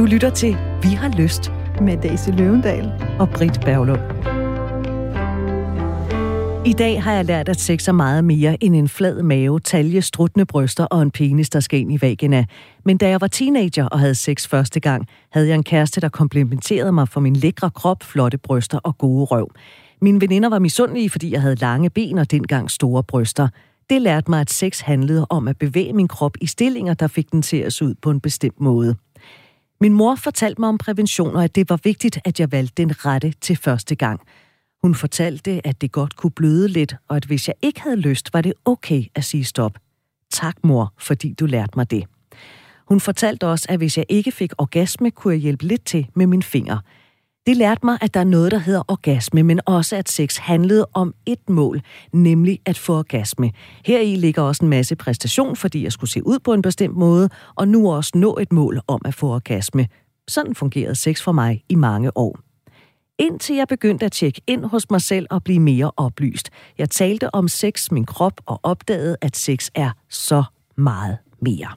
Du lytter til Vi har lyst med Daisy Løvendal og Britt Berglund. I dag har jeg lært, at sex er meget mere end en flad mave, talje, struttende bryster og en penis, der skal ind i vagina. Men da jeg var teenager og havde sex første gang, havde jeg en kæreste, der komplimenterede mig for min lækre krop, flotte bryster og gode røv. Mine veninder var misundelige, fordi jeg havde lange ben og dengang store bryster. Det lærte mig, at sex handlede om at bevæge min krop i stillinger, der fik den til at se ud på en bestemt måde. Min mor fortalte mig om prævention, og at det var vigtigt, at jeg valgte den rette til første gang. Hun fortalte, at det godt kunne bløde lidt, og at hvis jeg ikke havde lyst, var det okay at sige stop. Tak, mor, fordi du lærte mig det. Hun fortalte også, at hvis jeg ikke fik orgasme, kunne jeg hjælpe lidt til med min finger – det lærte mig, at der er noget, der hedder orgasme, men også at sex handlede om et mål, nemlig at få orgasme. Her i ligger også en masse præstation, fordi jeg skulle se ud på en bestemt måde, og nu også nå et mål om at få orgasme. Sådan fungerede sex for mig i mange år. Indtil jeg begyndte at tjekke ind hos mig selv og blive mere oplyst. Jeg talte om sex, min krop og opdagede, at sex er så meget mere.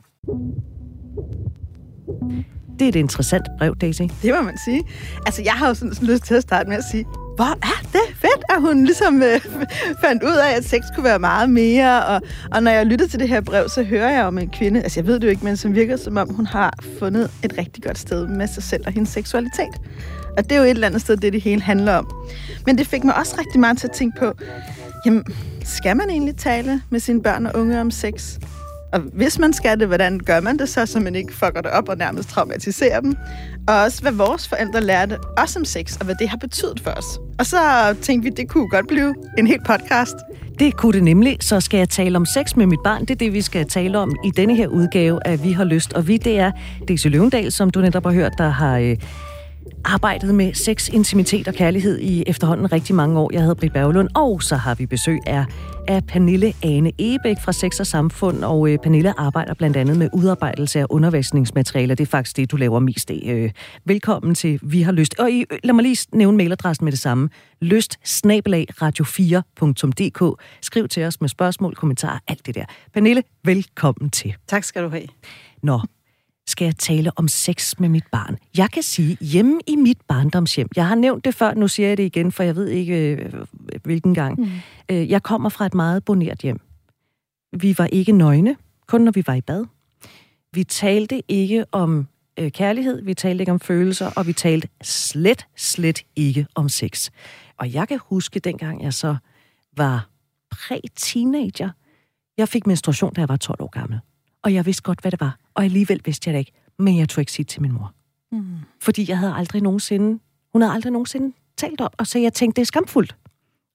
Det er et interessant brev, Daisy. Det må man sige. Altså, jeg har jo sådan, sådan lyst til at starte med at sige, hvor er det fedt, at hun ligesom øh, fandt ud af, at sex kunne være meget mere. Og, og når jeg lytter til det her brev, så hører jeg om en kvinde, altså jeg ved det jo ikke, men som virker som om, hun har fundet et rigtig godt sted med sig selv og hendes seksualitet. Og det er jo et eller andet sted, det det hele handler om. Men det fik mig også rigtig meget til at tænke på, jamen, skal man egentlig tale med sine børn og unge om sex? Og hvis man skal det, hvordan gør man det så, så man ikke fucker det op og nærmest traumatiserer dem? Og også, hvad vores forældre lærte os om sex, og hvad det har betydet for os. Og så tænkte vi, det kunne godt blive en helt podcast. Det kunne det nemlig. Så skal jeg tale om sex med mit barn. Det er det, vi skal tale om i denne her udgave af Vi har lyst. Og vi, det er Daisy Løvendal, som du netop har hørt, der har... Øh, arbejdet med sex, intimitet og kærlighed i efterhånden rigtig mange år. Jeg hedder Britt Berglund, og så har vi besøg af, af Pernille Ane Ebæk fra Sex og Samfund, og øh, Pernille arbejder blandt andet med udarbejdelse af undervisningsmaterialer. Det er faktisk det, du laver mest af. Øh, velkommen til Vi har lyst. Og I, lad mig lige nævne mailadressen med det samme. Lyst radio4.dk. Skriv til os med spørgsmål, kommentarer, alt det der. Pernille, velkommen til. Tak skal du have. Nå, skal jeg tale om sex med mit barn. Jeg kan sige, hjemme i mit barndomshjem, jeg har nævnt det før, nu siger jeg det igen, for jeg ved ikke, øh, hvilken gang. Mm. Øh, jeg kommer fra et meget bonert hjem. Vi var ikke nøgne, kun når vi var i bad. Vi talte ikke om øh, kærlighed, vi talte ikke om følelser, og vi talte slet, slet ikke om sex. Og jeg kan huske, dengang jeg så var præ-teenager, jeg fik menstruation, da jeg var 12 år gammel. Og jeg vidste godt, hvad det var og alligevel vidste jeg det ikke. Men jeg tog ikke sige til min mor. Mm. Fordi jeg havde aldrig nogensinde, hun havde aldrig nogensinde talt op, og så jeg tænkte, det er skamfuldt.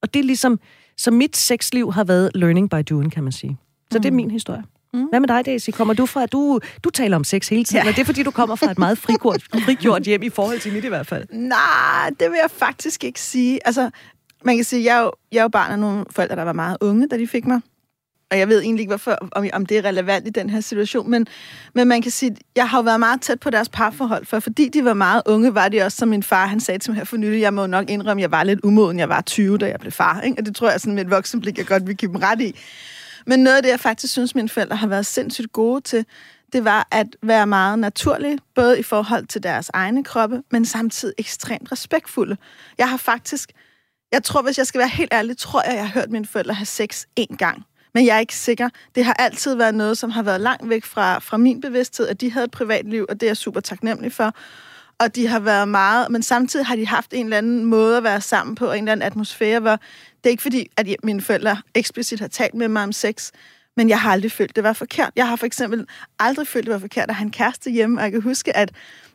Og det er ligesom, så mit sexliv har været learning by doing, kan man sige. Så mm. det er min historie. Mm. Hvad med dig, Daisy? Kommer du fra, du, du taler om sex hele tiden, ja. og det er fordi, du kommer fra et meget frigjort, frigjort hjem i forhold til mit i hvert fald. Nej, det vil jeg faktisk ikke sige. Altså, man kan sige, jeg er jo, jeg er jo barn af nogle forældre, der var meget unge, da de fik mig og jeg ved egentlig ikke, hvorfor, om, om det er relevant i den her situation, men, men man kan sige, jeg har jo været meget tæt på deres parforhold, for fordi de var meget unge, var de også, som min far, han sagde til mig her for nylig, jeg må nok indrømme, jeg var lidt umoden, jeg var 20, da jeg blev far, ikke? og det tror jeg sådan med et voksenblik, jeg godt vil give dem ret i. Men noget af det, jeg faktisk synes, mine forældre har været sindssygt gode til, det var at være meget naturlig, både i forhold til deres egne kroppe, men samtidig ekstremt respektfulde. Jeg har faktisk, jeg tror, hvis jeg skal være helt ærlig, tror jeg, jeg har hørt mine forældre have sex én gang men jeg er ikke sikker. Det har altid været noget, som har været langt væk fra, fra min bevidsthed, at de havde et privatliv, og det er jeg super taknemmelig for. Og de har været meget, men samtidig har de haft en eller anden måde at være sammen på, og en eller anden atmosfære, hvor det er ikke fordi, at mine forældre eksplicit har talt med mig om sex, men jeg har aldrig følt, det var forkert. Jeg har for eksempel aldrig følt, det var forkert at have en kæreste hjemme, og jeg kan huske, at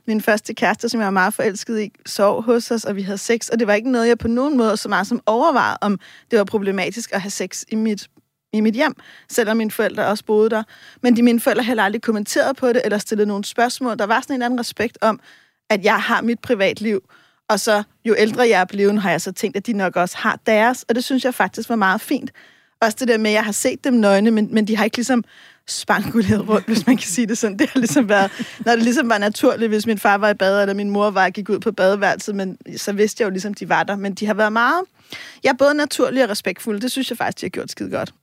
min første kæreste, som jeg var meget forelsket i, sov hos os, og vi havde sex, og det var ikke noget, jeg på nogen måde så meget som overvejede, om det var problematisk at have sex i mit i mit hjem, selvom mine forældre også boede der. Men de mine forældre heller aldrig kommenteret på det, eller stillet nogle spørgsmål. Der var sådan en anden respekt om, at jeg har mit privatliv, og så jo ældre jeg er blevet, har jeg så tænkt, at de nok også har deres, og det synes jeg faktisk var meget fint. Også det der med, at jeg har set dem nøgne, men, men de har ikke ligesom spanguleret rundt, hvis man kan sige det sådan. Det har ligesom været, når det ligesom var naturligt, hvis min far var i bad, eller min mor var gik ud på badeværelset, men så vidste jeg jo ligesom, de var der. Men de har været meget, jeg er både naturlige og respektfuld. Det synes jeg faktisk, de har gjort skide godt.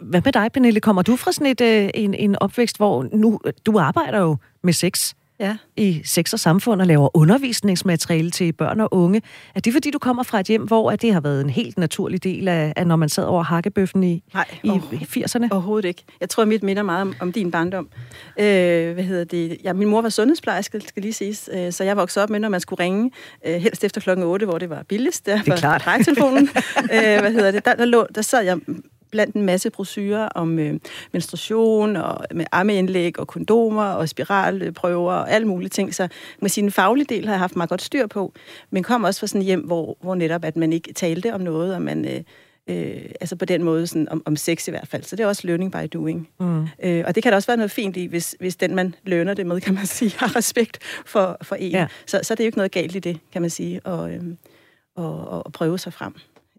Hvad med dig, Pernille? Kommer du fra sådan et, øh, en, en opvækst, hvor nu, du arbejder jo med sex ja. i sex og samfund og laver undervisningsmateriale til børn og unge. Er det fordi, du kommer fra et hjem, hvor at det har været en helt naturlig del af, af når man sad over hakkebøffen i, Nej, i, i 80'erne? Overhovedet ikke. Jeg tror, mit minder meget om, om din barndom. Øh, hvad hedder det? Ja, min mor var sundhedsplejerske, skal lige siges, øh, så jeg voksede op med, når man skulle ringe, øh, helst efter klokken 8, hvor det var billigst. Der det er klart. telefonen. øh, hvad hedder det? Der, der, lå, der sad jeg blandt en masse brosyrer om øh, menstruation og med ammeindlæg og kondomer og spiralprøver og alle mulige ting. Så med sin faglige del har jeg haft meget godt styr på, men kom også fra sådan et hjem, hvor, hvor netop at man ikke talte om noget, og man... Øh, Øh, altså på den måde, sådan, om, om sex i hvert fald. Så det er også learning by doing. Mm. Øh, og det kan da også være noget fint i, hvis, hvis den, man lønner det med, kan man sige, har respekt for, for en. Ja. Så, så er det jo ikke noget galt i det, kan man sige, at, øh, og, og prøve sig frem.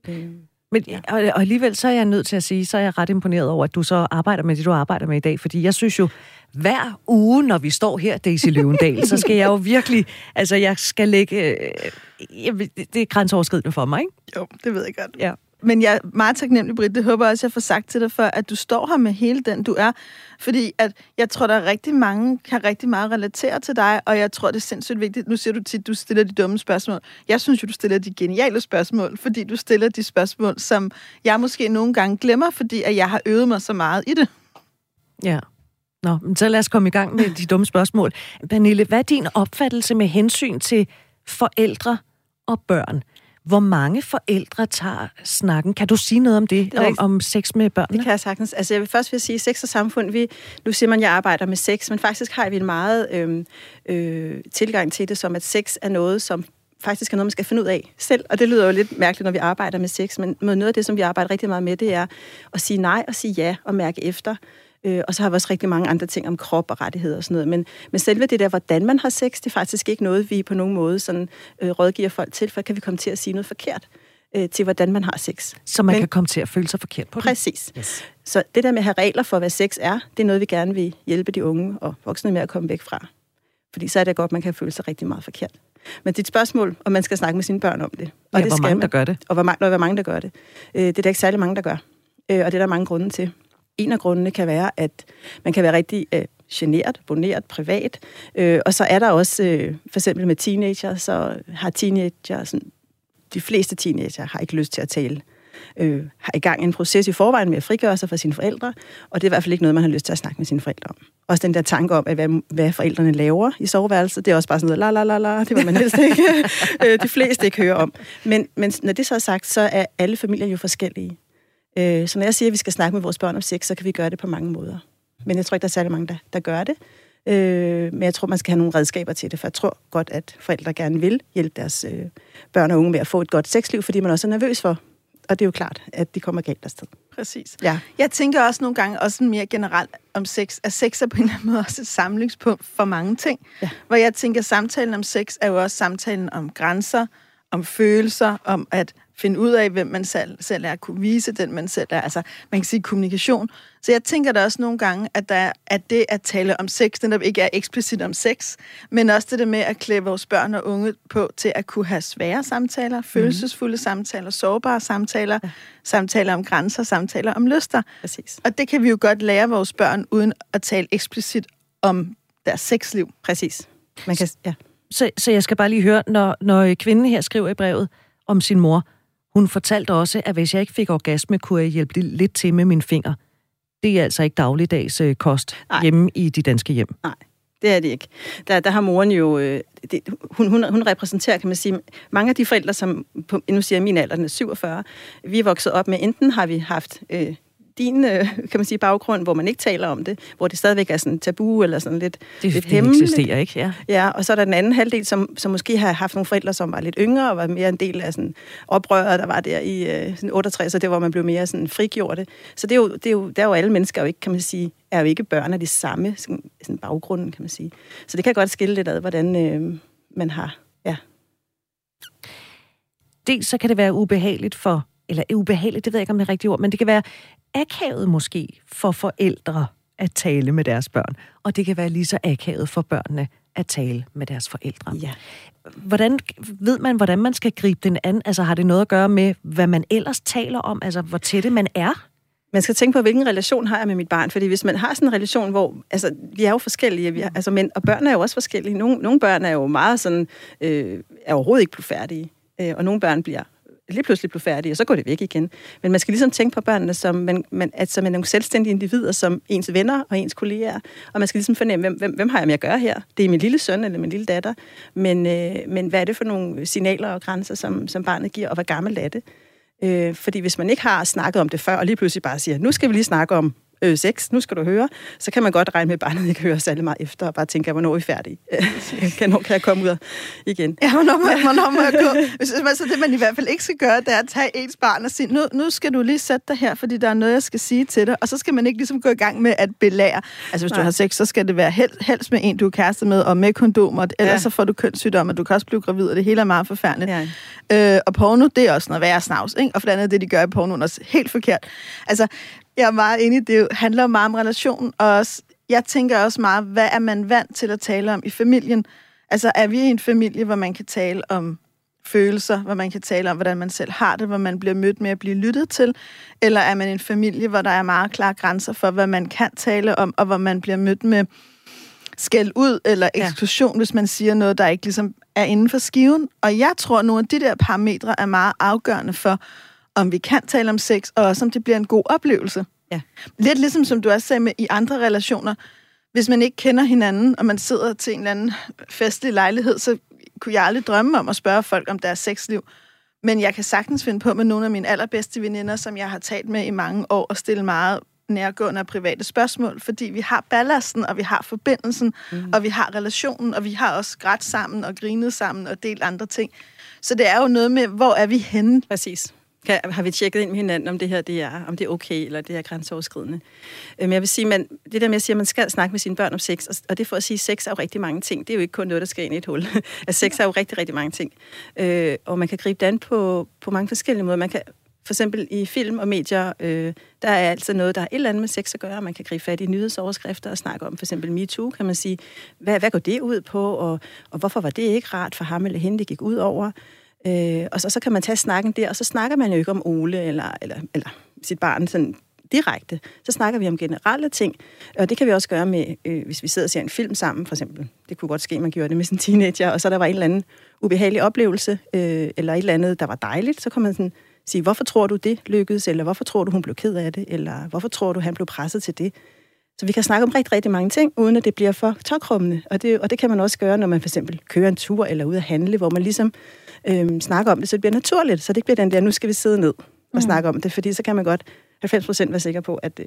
Øh. Men, ja. og, og alligevel så er jeg nødt til at sige, så er jeg ret imponeret over, at du så arbejder med det, du arbejder med i dag. Fordi jeg synes jo, hver uge, når vi står her, Daisy Løvendal, så skal jeg jo virkelig, altså jeg skal lægge, øh, det er grænseoverskridende for mig, ikke? Jo, det ved jeg godt. Ja. Men jeg er meget taknemmelig, Britt. Det håber jeg også, jeg får sagt til dig for, at du står her med hele den, du er. Fordi at jeg tror, der er rigtig mange, kan rigtig meget relatere til dig, og jeg tror, det er sindssygt vigtigt. Nu siger du tit, at du stiller de dumme spørgsmål. Jeg synes jo, du stiller de geniale spørgsmål, fordi du stiller de spørgsmål, som jeg måske nogle gange glemmer, fordi at jeg har øvet mig så meget i det. Ja. Nå, men så lad os komme i gang med de dumme spørgsmål. Pernille, hvad er din opfattelse med hensyn til forældre og børn? Hvor mange forældre tager snakken? Kan du sige noget om det, det om, om sex med børn? Det kan jeg sagtens. Altså, jeg vil først vil sige, sex og samfund, vi, nu siger man, at jeg arbejder med sex, men faktisk har vi en meget øh, øh, tilgang til det, som at sex er noget, som faktisk er noget, man skal finde ud af selv. Og det lyder jo lidt mærkeligt, når vi arbejder med sex, men noget af det, som vi arbejder rigtig meget med, det er at sige nej og sige ja og mærke efter. Øh, og så har vi også rigtig mange andre ting om krop og rettigheder og sådan noget. Men, men selve det der, hvordan man har sex, det er faktisk ikke noget, vi på nogen måde sådan, øh, rådgiver folk til, for kan vi komme til at sige noget forkert øh, til, hvordan man har sex. Så man men, kan komme til at føle sig forkert på det? Præcis. Yes. Så det der med at have regler for, hvad sex er, det er noget, vi gerne vil hjælpe de unge og voksne med at komme væk fra. Fordi så er det godt, man kan føle sig rigtig meget forkert. Men dit spørgsmål, om man skal snakke med sine børn om det. Og ja, det hvor skal mange, man, der gør det. Og hvor, og hvor mange, der gør det. Øh, det er der ikke særlig mange, der gør. Øh, og det er der mange grunde til. En af grundene kan være, at man kan være rigtig øh, generet, boneret, privat. Øh, og så er der også, øh, for eksempel med teenager, så har teenager, sådan, de fleste teenager har ikke lyst til at tale. Øh, har i gang en proces i forvejen med at frigøre sig fra sine forældre, og det er i hvert fald ikke noget, man har lyst til at snakke med sine forældre om. Også den der tanke om, at hvad, hvad forældrene laver i soveværelset, det er også bare sådan noget, la la la la, det vil man helst ikke, øh, de fleste ikke høre om. Men, men når det så er sagt, så er alle familier jo forskellige. Øh, så når jeg siger, at vi skal snakke med vores børn om sex, så kan vi gøre det på mange måder. Men jeg tror ikke, der er særlig mange, der, der gør det. Øh, men jeg tror, man skal have nogle redskaber til det, for jeg tror godt, at forældre gerne vil hjælpe deres øh, børn og unge med at få et godt sexliv, fordi man også er nervøs for. Og det er jo klart, at de kommer galt afsted. Præcis. Ja. Jeg tænker også nogle gange, også mere generelt om sex, at sex er på en eller anden måde også et samlingspunkt for mange ting. Ja. Hvor jeg tænker, at samtalen om sex er jo også samtalen om grænser, om følelser, om at finde ud af, hvem man selv, selv er, kunne vise den, man selv er. Altså, man kan sige kommunikation. Så jeg tænker da også nogle gange, at, der, at det at tale om sex, den der ikke er eksplicit om sex, men også det der med at klæde vores børn og unge på til at kunne have svære samtaler, mm. følelsesfulde samtaler, sårbare samtaler, ja. samtaler om grænser, samtaler om lyster. Præcis. Og det kan vi jo godt lære vores børn, uden at tale eksplicit om deres sexliv. Præcis. Man kan, ja. Så, så jeg skal bare lige høre, når, når kvinden her skriver i brevet om sin mor, hun fortalte også, at hvis jeg ikke fik orgasme, kunne jeg hjælpe lidt til med min finger. Det er altså ikke dagligdags øh, kost Nej. hjemme i de danske hjem. Nej, det er det ikke. Der, der har moren jo... Øh, det, hun, hun, hun repræsenterer, kan man sige, mange af de forældre, som... På, nu siger jeg, min alder, den er 47. Vi er vokset op med, enten har vi haft øh, din, øh, kan man sige, baggrund, hvor man ikke taler om det, hvor det stadigvæk er sådan tabu eller sådan lidt, det, lidt det hemmeligt. eksisterer ikke, ja. Ja, og så er der den anden halvdel, som, som måske har haft nogle forældre, som var lidt yngre og var mere en del af sådan oprøret, der var der i øh, sådan 68, og det hvor man blev mere sådan frigjorte. Så det er jo, det er jo, der er jo alle mennesker jo ikke, kan man sige, er jo ikke børn af de samme sådan, sådan baggrunden, kan man sige. Så det kan godt skille lidt ad, hvordan øh, man har, ja. Dels så kan det være ubehageligt for eller ubehageligt, det ved jeg ikke om det er rigtigt ord, men det kan være akavet måske for forældre at tale med deres børn, og det kan være lige så akavet for børnene at tale med deres forældre. Ja. Hvordan ved man, hvordan man skal gribe den an? Altså har det noget at gøre med, hvad man ellers taler om? Altså hvor tætte man er? man skal tænke på, hvilken relation har jeg med mit barn. Fordi hvis man har sådan en relation, hvor... Altså, vi er jo forskellige, vi er, altså, men, og børn er jo også forskellige. Nogle, nogle børn er jo meget sådan... Øh, er overhovedet ikke færdige. Øh, og nogle børn bliver lige pludselig blive færdige, og så går det væk igen. Men man skal ligesom tænke på børnene som, man, man, at, som er nogle selvstændige individer, som ens venner og ens kolleger. Og man skal ligesom fornemme, hvem, hvem, hvem har jeg med at gøre her? Det er min lille søn eller min lille datter. Men, øh, men hvad er det for nogle signaler og grænser, som, som barnet giver, og hvor gammel er det? Øh, fordi hvis man ikke har snakket om det før, og lige pludselig bare siger, nu skal vi lige snakke om øh, sex, nu skal du høre, så kan man godt regne med, at barnet ikke hører særlig meget efter, og bare tænke, hvornår er vi færdige? hvornår kan jeg komme ud igen? Ja, hvornår må, hvornår må jeg gå? Hvis, altså, det, man i hvert fald ikke skal gøre, det er at tage ens barn og sige, nu, nu skal du lige sætte dig her, fordi der er noget, jeg skal sige til dig. Og så skal man ikke ligesom gå i gang med at belære. Altså, hvis Nej. du har sex, så skal det være hel, helst med en, du er kæreste med, og med kondomer, ellers ja. så får du kønssygdom, og du kan også blive gravid, og det hele er meget forfærdeligt. Ja. Øh, og porno, det er også noget værre snavs, ikke? Og for det andet, det de gør i porno, er også helt forkert. Altså, jeg er meget enig. Det handler meget om relationen, og også, jeg tænker også meget, hvad er man vant til at tale om i familien? Altså, er vi en familie, hvor man kan tale om følelser, hvor man kan tale om, hvordan man selv har det, hvor man bliver mødt med at blive lyttet til? Eller er man en familie, hvor der er meget klare grænser for, hvad man kan tale om, og hvor man bliver mødt med skæld ud eller eksklusion, ja. hvis man siger noget, der ikke ligesom er inden for skiven? Og jeg tror, at nogle af de der parametre er meget afgørende for, om vi kan tale om sex, og også om det bliver en god oplevelse. Ja. Lidt ligesom som du også sagde med i andre relationer. Hvis man ikke kender hinanden, og man sidder til en eller anden festlig lejlighed, så kunne jeg aldrig drømme om at spørge folk om deres sexliv. Men jeg kan sagtens finde på med nogle af mine allerbedste veninder, som jeg har talt med i mange år, og stille meget nærgående og private spørgsmål, fordi vi har ballasten, og vi har forbindelsen, mm. og vi har relationen, og vi har også grædt sammen og grinet sammen og delt andre ting. Så det er jo noget med, hvor er vi henne? Præcis. Kan, har vi tjekket ind med hinanden, om det her det er, om det er okay, eller det er grænseoverskridende. Øh, men jeg vil sige, man, det der med at sige, at man skal snakke med sine børn om sex, og det for at sige, at sex er jo rigtig mange ting. Det er jo ikke kun noget, der skal ind i et hul. at sex er jo rigtig, rigtig mange ting. Øh, og man kan gribe det an på, på mange forskellige måder. Man kan for eksempel i film og medier, øh, der er altid noget, der har et eller andet med sex at gøre. Man kan gribe fat i nyhedsoverskrifter og snakke om for eksempel MeToo, kan man sige. Hvad, hvad går det ud på, og, og hvorfor var det ikke rart for ham eller hende, det gik ud over? Øh, og så, så kan man tage snakken der, og så snakker man jo ikke om Ole eller, eller, eller sit barn sådan direkte. Så snakker vi om generelle ting, og det kan vi også gøre med, øh, hvis vi sidder og ser en film sammen, for eksempel. Det kunne godt ske, at man gjorde det med sin teenager, og så der var en eller anden ubehagelig oplevelse, øh, eller et eller andet, der var dejligt, så kan man sådan sige, hvorfor tror du det lykkedes, eller hvorfor tror du, hun blev ked af det, eller hvorfor tror du, han blev presset til det. Så vi kan snakke om rigtig, rigtig mange ting, uden at det bliver for tokrummende. Og det, og det kan man også gøre, når man for eksempel kører en tur eller ud at handle, hvor man ligesom øhm, snakker om det, så det bliver naturligt. Så det ikke bliver den der, nu skal vi sidde ned og mm. snakke om det, fordi så kan man godt 90 procent være sikker på, at, øh,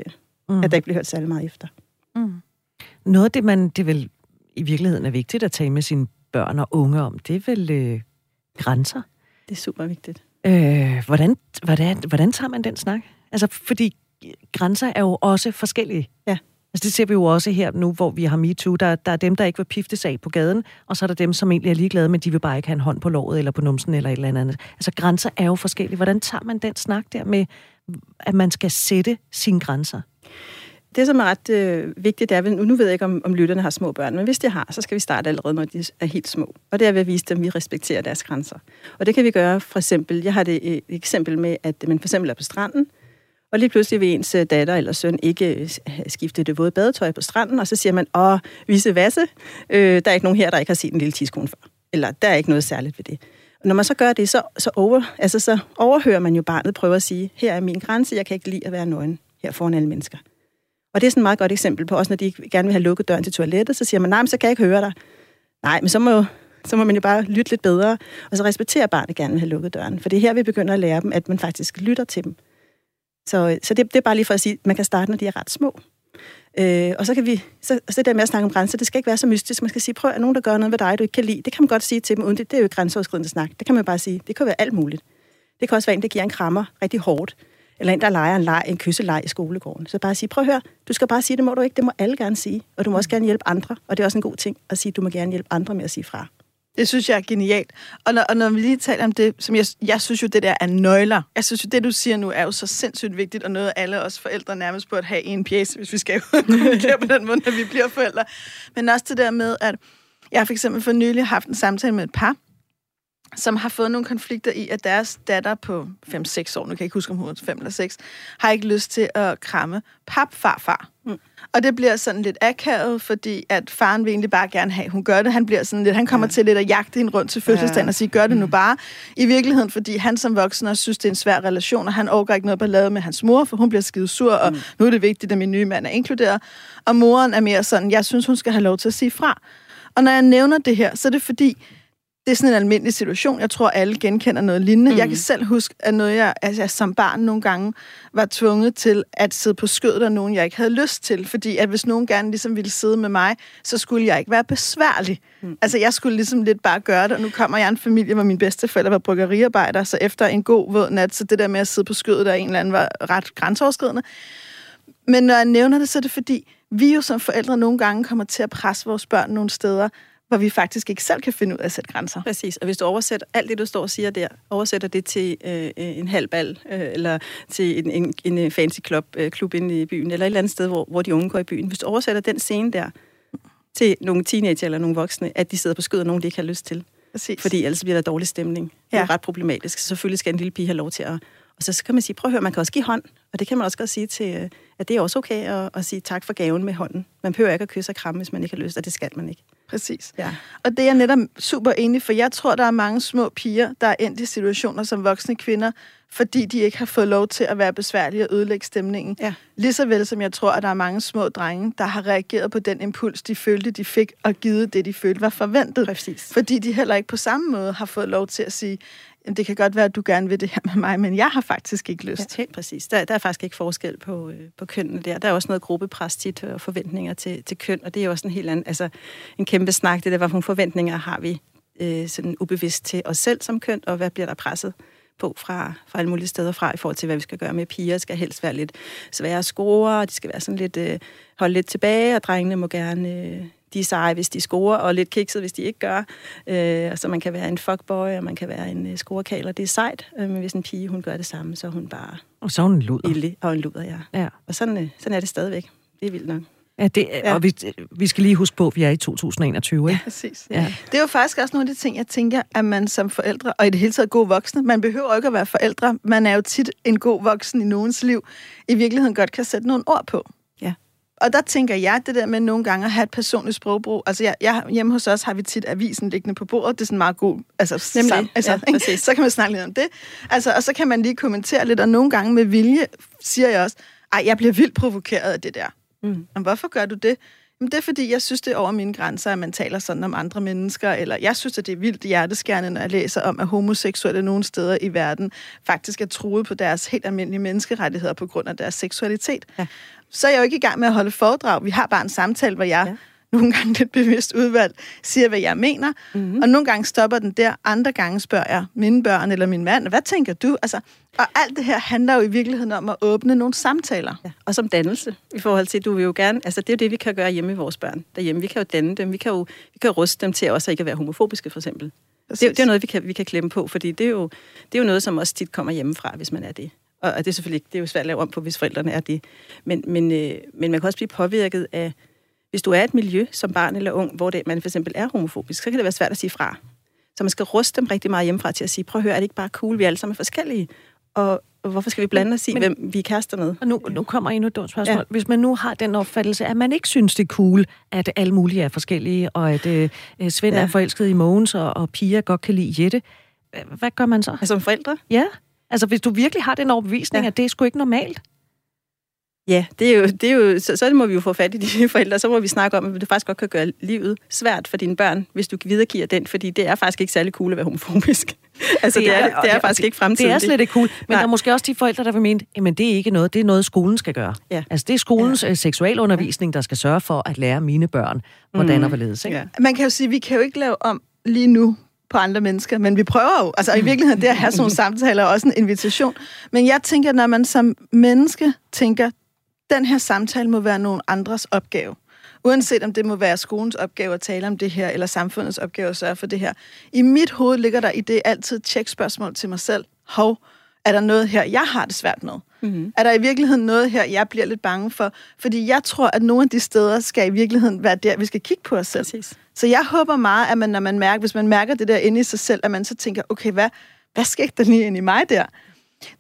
mm. at der ikke bliver hørt særlig meget efter. Mm. Noget af det, man, det vil i virkeligheden er vigtigt at tale med sine børn og unge om, det er vel øh, grænser. Det er super vigtigt. Øh, hvordan, hvordan, hvordan tager man den snak? Altså, fordi grænser er jo også forskellige. Ja. Altså det ser vi jo også her nu, hvor vi har MeToo. Der, der er dem, der ikke vil pifte sig på gaden, og så er der dem, som egentlig er ligeglade, men de vil bare ikke have en hånd på låret eller på numsen eller et eller andet. Altså grænser er jo forskellige. Hvordan tager man den snak der med, at man skal sætte sine grænser? Det, som er ret øh, vigtigt, er, nu, nu ved jeg ikke, om, om lytterne har små børn, men hvis de har, så skal vi starte allerede, når de er helt små. Og det er ved at vise dem, at vi respekterer deres grænser. Og det kan vi gøre for eksempel, jeg har det øh, et eksempel med, at man for eksempel er på stranden, og lige pludselig vil ens øh, datter eller søn ikke øh, skifte det våde badetøj på stranden, og så siger man, åh, vise vasse, øh, der er ikke nogen her, der ikke har set en lille tidskone før. Eller der er ikke noget særligt ved det. Og når man så gør det, så, så, over, altså, så overhører man jo barnet, prøver at sige, her er min grænse, jeg kan ikke lide at være nøgen her foran alle mennesker. Og det er sådan et meget godt eksempel på, også når de gerne vil have lukket døren til toilettet, så siger man, nej, men så kan jeg ikke høre dig. Nej, men så må, så må man jo bare lytte lidt bedre, og så respekterer barnet gerne vil have lukket døren. For det er her, vi begynder at lære dem, at man faktisk lytter til dem. Så, så det, det er bare lige for at sige, at man kan starte, når de er ret små. Øh, og så kan vi, så, så det der med at snakke om grænser, det skal ikke være så mystisk. Man skal sige, prøv at nogen, der gør noget ved dig, du ikke kan lide. Det kan man godt sige til dem, uden det, det er jo grænseoverskridende snak. Det kan man bare sige. Det kan være alt muligt. Det kan også være en, der giver en krammer rigtig hårdt. Eller en, der leger en, leg, en kysseleg i skolegården. Så bare sige, prøv at høre, du skal bare sige, det må du ikke, det må alle gerne sige. Og du må også gerne hjælpe andre. Og det er også en god ting at sige, du må gerne hjælpe andre med at sige fra. Det synes jeg er genialt. Og når, og når vi lige taler om det, som jeg, jeg synes jo, det der er nøgler. Jeg synes jo, det du siger nu, er jo så sindssygt vigtigt, og noget alle os forældre nærmest på at have en pjæse, hvis vi skal kommunikere på den måde, når vi bliver forældre. Men også det der med, at jeg for eksempel for nylig haft en samtale med et par, som har fået nogle konflikter i, at deres datter på 5-6 år, nu kan jeg ikke huske, om hun er 5 eller 6, har ikke lyst til at kramme papfarfar. Mm. Og det bliver sådan lidt akavet, fordi at faren vil egentlig bare gerne have, hun gør det. Han bliver sådan lidt, han kommer ja. til lidt at jagte hende rundt til fødselsdagen ja. og sige, gør det nu mm. bare. I virkeligheden, fordi han som voksen også synes, det er en svær relation, og han overgår ikke noget ballade med hans mor, for hun bliver skide sur, og mm. nu er det vigtigt, at min nye mand er inkluderet. Og moren er mere sådan, jeg synes, hun skal have lov til at sige fra. Og når jeg nævner det her, så er det fordi, det er sådan en almindelig situation. Jeg tror, alle genkender noget lignende. Mm. Jeg kan selv huske, at noget jeg, altså, jeg som barn nogle gange var tvunget til at sidde på skødet af nogen, jeg ikke havde lyst til. Fordi at hvis nogen gerne ligesom ville sidde med mig, så skulle jeg ikke være besværlig. Mm. Altså, jeg skulle ligesom lidt bare gøre det. Og nu kommer jeg en familie, hvor min bedsteforældre var bryggeriarbejder, så efter en god våd nat, så det der med at sidde på skødet af en eller anden var ret grænseoverskridende. Men når jeg nævner det, så er det fordi, vi jo som forældre nogle gange kommer til at presse vores børn nogle steder, hvor vi faktisk ikke selv kan finde ud af at sætte grænser. Præcis, og hvis du oversætter alt det, du står og siger der, oversætter det til øh, en halv bal, øh, eller til en, en, en øh, fancy club, øh, klub inde i byen, eller et eller andet sted, hvor, hvor de unge går i byen. Hvis du oversætter den scene der til nogle teenager eller nogle voksne, at de sidder på skødet, og nogen de ikke har lyst til. Præcis. Fordi ellers bliver der dårlig stemning. Det er ja. ret problematisk. Så selvfølgelig skal en lille pige have lov til at... Og så kan man sige, prøv at høre, man kan også give hånd. Og det kan man også godt sige til, øh, at det er også okay at, at sige tak for gaven med hånden. Man behøver ikke at kysse og kramme, hvis man ikke har lyst, og det skal man ikke. Præcis. Ja. Og det er jeg netop super enig, for jeg tror, der er mange små piger, der er endt i situationer som voksne kvinder, fordi de ikke har fået lov til at være besværlige og ødelægge stemningen. Ja. Ligeså vel som jeg tror, at der er mange små drenge, der har reageret på den impuls, de følte, de fik, og givet det, de følte var forventet. Præcis. Fordi de heller ikke på samme måde har fået lov til at sige, det kan godt være, at du gerne vil det her med mig, men jeg har faktisk ikke lyst. Ja, helt præcis. Der, der er faktisk ikke forskel på, øh, på kønnene der. Der er også noget gruppepres tit øh, og forventninger til, til køn, og det er jo også en helt anden, altså en kæmpe snak, det der, hvilke forventninger har vi øh, sådan ubevidst til os selv som køn, og hvad bliver der presset på fra, fra alle mulige steder fra, i forhold til, hvad vi skal gøre med piger. skal helst være lidt svære at score, og de skal være sådan lidt, øh, holde lidt tilbage, og drengene må gerne øh, de er seje, hvis de scorer, og lidt kikset, hvis de ikke gør. Øh, så man kan være en fuckboy, og man kan være en uh, scorekaler. Det er sejt, øh, men hvis en pige, hun gør det samme, så er hun bare... Og så er hun en luder. Ille, og en luder, ja. ja. Og sådan, øh, sådan er det stadigvæk. Det er vildt nok. Ja, det, ja. og vi, vi skal lige huske på, at vi er i 2021, ikke? Ja, præcis. Ja. Det er jo faktisk også nogle af de ting, jeg tænker, at man som forældre, og i det hele taget gode voksne, man behøver ikke at være forældre, man er jo tit en god voksen i nogens liv, i virkeligheden godt kan sætte nogle ord på og der tænker jeg, det der med nogle gange at have et personligt sprogbrug. Altså, jeg, jeg, hjemme hos os har vi tit avisen liggende på bordet. Det er sådan meget god... Altså, Nemlig. Sam, altså, ja, så kan man snakke lidt om det. Altså, og så kan man lige kommentere lidt, og nogle gange med vilje siger jeg også, ej, jeg bliver vildt provokeret af det der. Mm. Men hvorfor gør du det? Jamen, det er, fordi jeg synes, det er over mine grænser, at man taler sådan om andre mennesker, eller jeg synes, at det er vildt hjerteskærende, når jeg læser om, at homoseksuelle nogle steder i verden faktisk er truet på deres helt almindelige menneskerettigheder på grund af deres seksualitet. Ja så er jeg jo ikke i gang med at holde foredrag. Vi har bare en samtale, hvor jeg ja. Nogle gange lidt bevidst udvalgt siger, hvad jeg mener. Mm-hmm. Og nogle gange stopper den der. Andre gange spørger jeg mine børn eller min mand, hvad tænker du? Altså, og alt det her handler jo i virkeligheden om at åbne nogle samtaler. Ja. Og som dannelse, i forhold til, du vil jo gerne, altså det er jo det, vi kan gøre hjemme i vores børn derhjemme. Vi kan jo danne dem, vi kan jo, vi kan jo ruste dem til også ikke at være homofobiske, for eksempel. Det, det er noget, vi kan, vi kan klemme på, fordi det er, jo, det er jo noget, som også tit kommer hjemmefra, hvis man er det. Og, det er selvfølgelig det er jo svært at lave om på, hvis forældrene er det. Men, men, øh, men man kan også blive påvirket af, hvis du er et miljø som barn eller ung, hvor det, man for eksempel er homofobisk, så kan det være svært at sige fra. Så man skal ruste dem rigtig meget hjemmefra til at sige, prøv at høre, er det ikke bare cool, vi alle sammen er forskellige? Og, hvorfor skal vi blande os i, men, hvem vi er kærester med? Og nu, nu kommer endnu et dumt spørgsmål. Ja. Hvis man nu har den opfattelse, at man ikke synes, det er cool, at alle mulige er forskellige, og at øh, Svend ja. er forelsket i Mogens, og, og Pia godt kan lide Jette, hvad gør man så? Altså, som forældre? Ja. Altså, hvis du virkelig har den overbevisning, ja. at det er sgu ikke normalt. Ja, det er jo, det er jo så, så må vi jo få fat i de forældre, så må vi snakke om, at det faktisk godt kan gøre livet svært for dine børn, hvis du videregiver den, fordi det er faktisk ikke særlig cool at være homofobisk. altså, det er, det er, det er faktisk det, ikke fremtiden. Det er slet ikke cool, men Nej. der er måske også de forældre, der vil mene, at det er ikke noget, det er noget, skolen skal gøre. Ja. Altså, det er skolens ja. Øh, seksualundervisning, der skal sørge for at lære mine børn, hvordan mm. og hvorledes. Ikke? Ja. Man kan jo sige, at vi kan jo ikke lave om lige nu på andre mennesker, men vi prøver jo. Altså i virkeligheden, det at have sådan nogle samtaler er også en invitation. Men jeg tænker, når man som menneske tænker, den her samtale må være nogen andres opgave. Uanset om det må være skolens opgave at tale om det her, eller samfundets opgave at sørge for det her. I mit hoved ligger der i det altid et tjekspørgsmål til mig selv. Hov, er der noget her, jeg har det svært med? Mm-hmm. Er der i virkeligheden noget her, jeg bliver lidt bange for? Fordi jeg tror, at nogle af de steder skal i virkeligheden være der, vi skal kigge på os selv. Præcis. Så jeg håber meget, at man, når man mærker, hvis man mærker det der inde i sig selv, at man så tænker, okay, hvad, hvad sker der lige ind i mig der?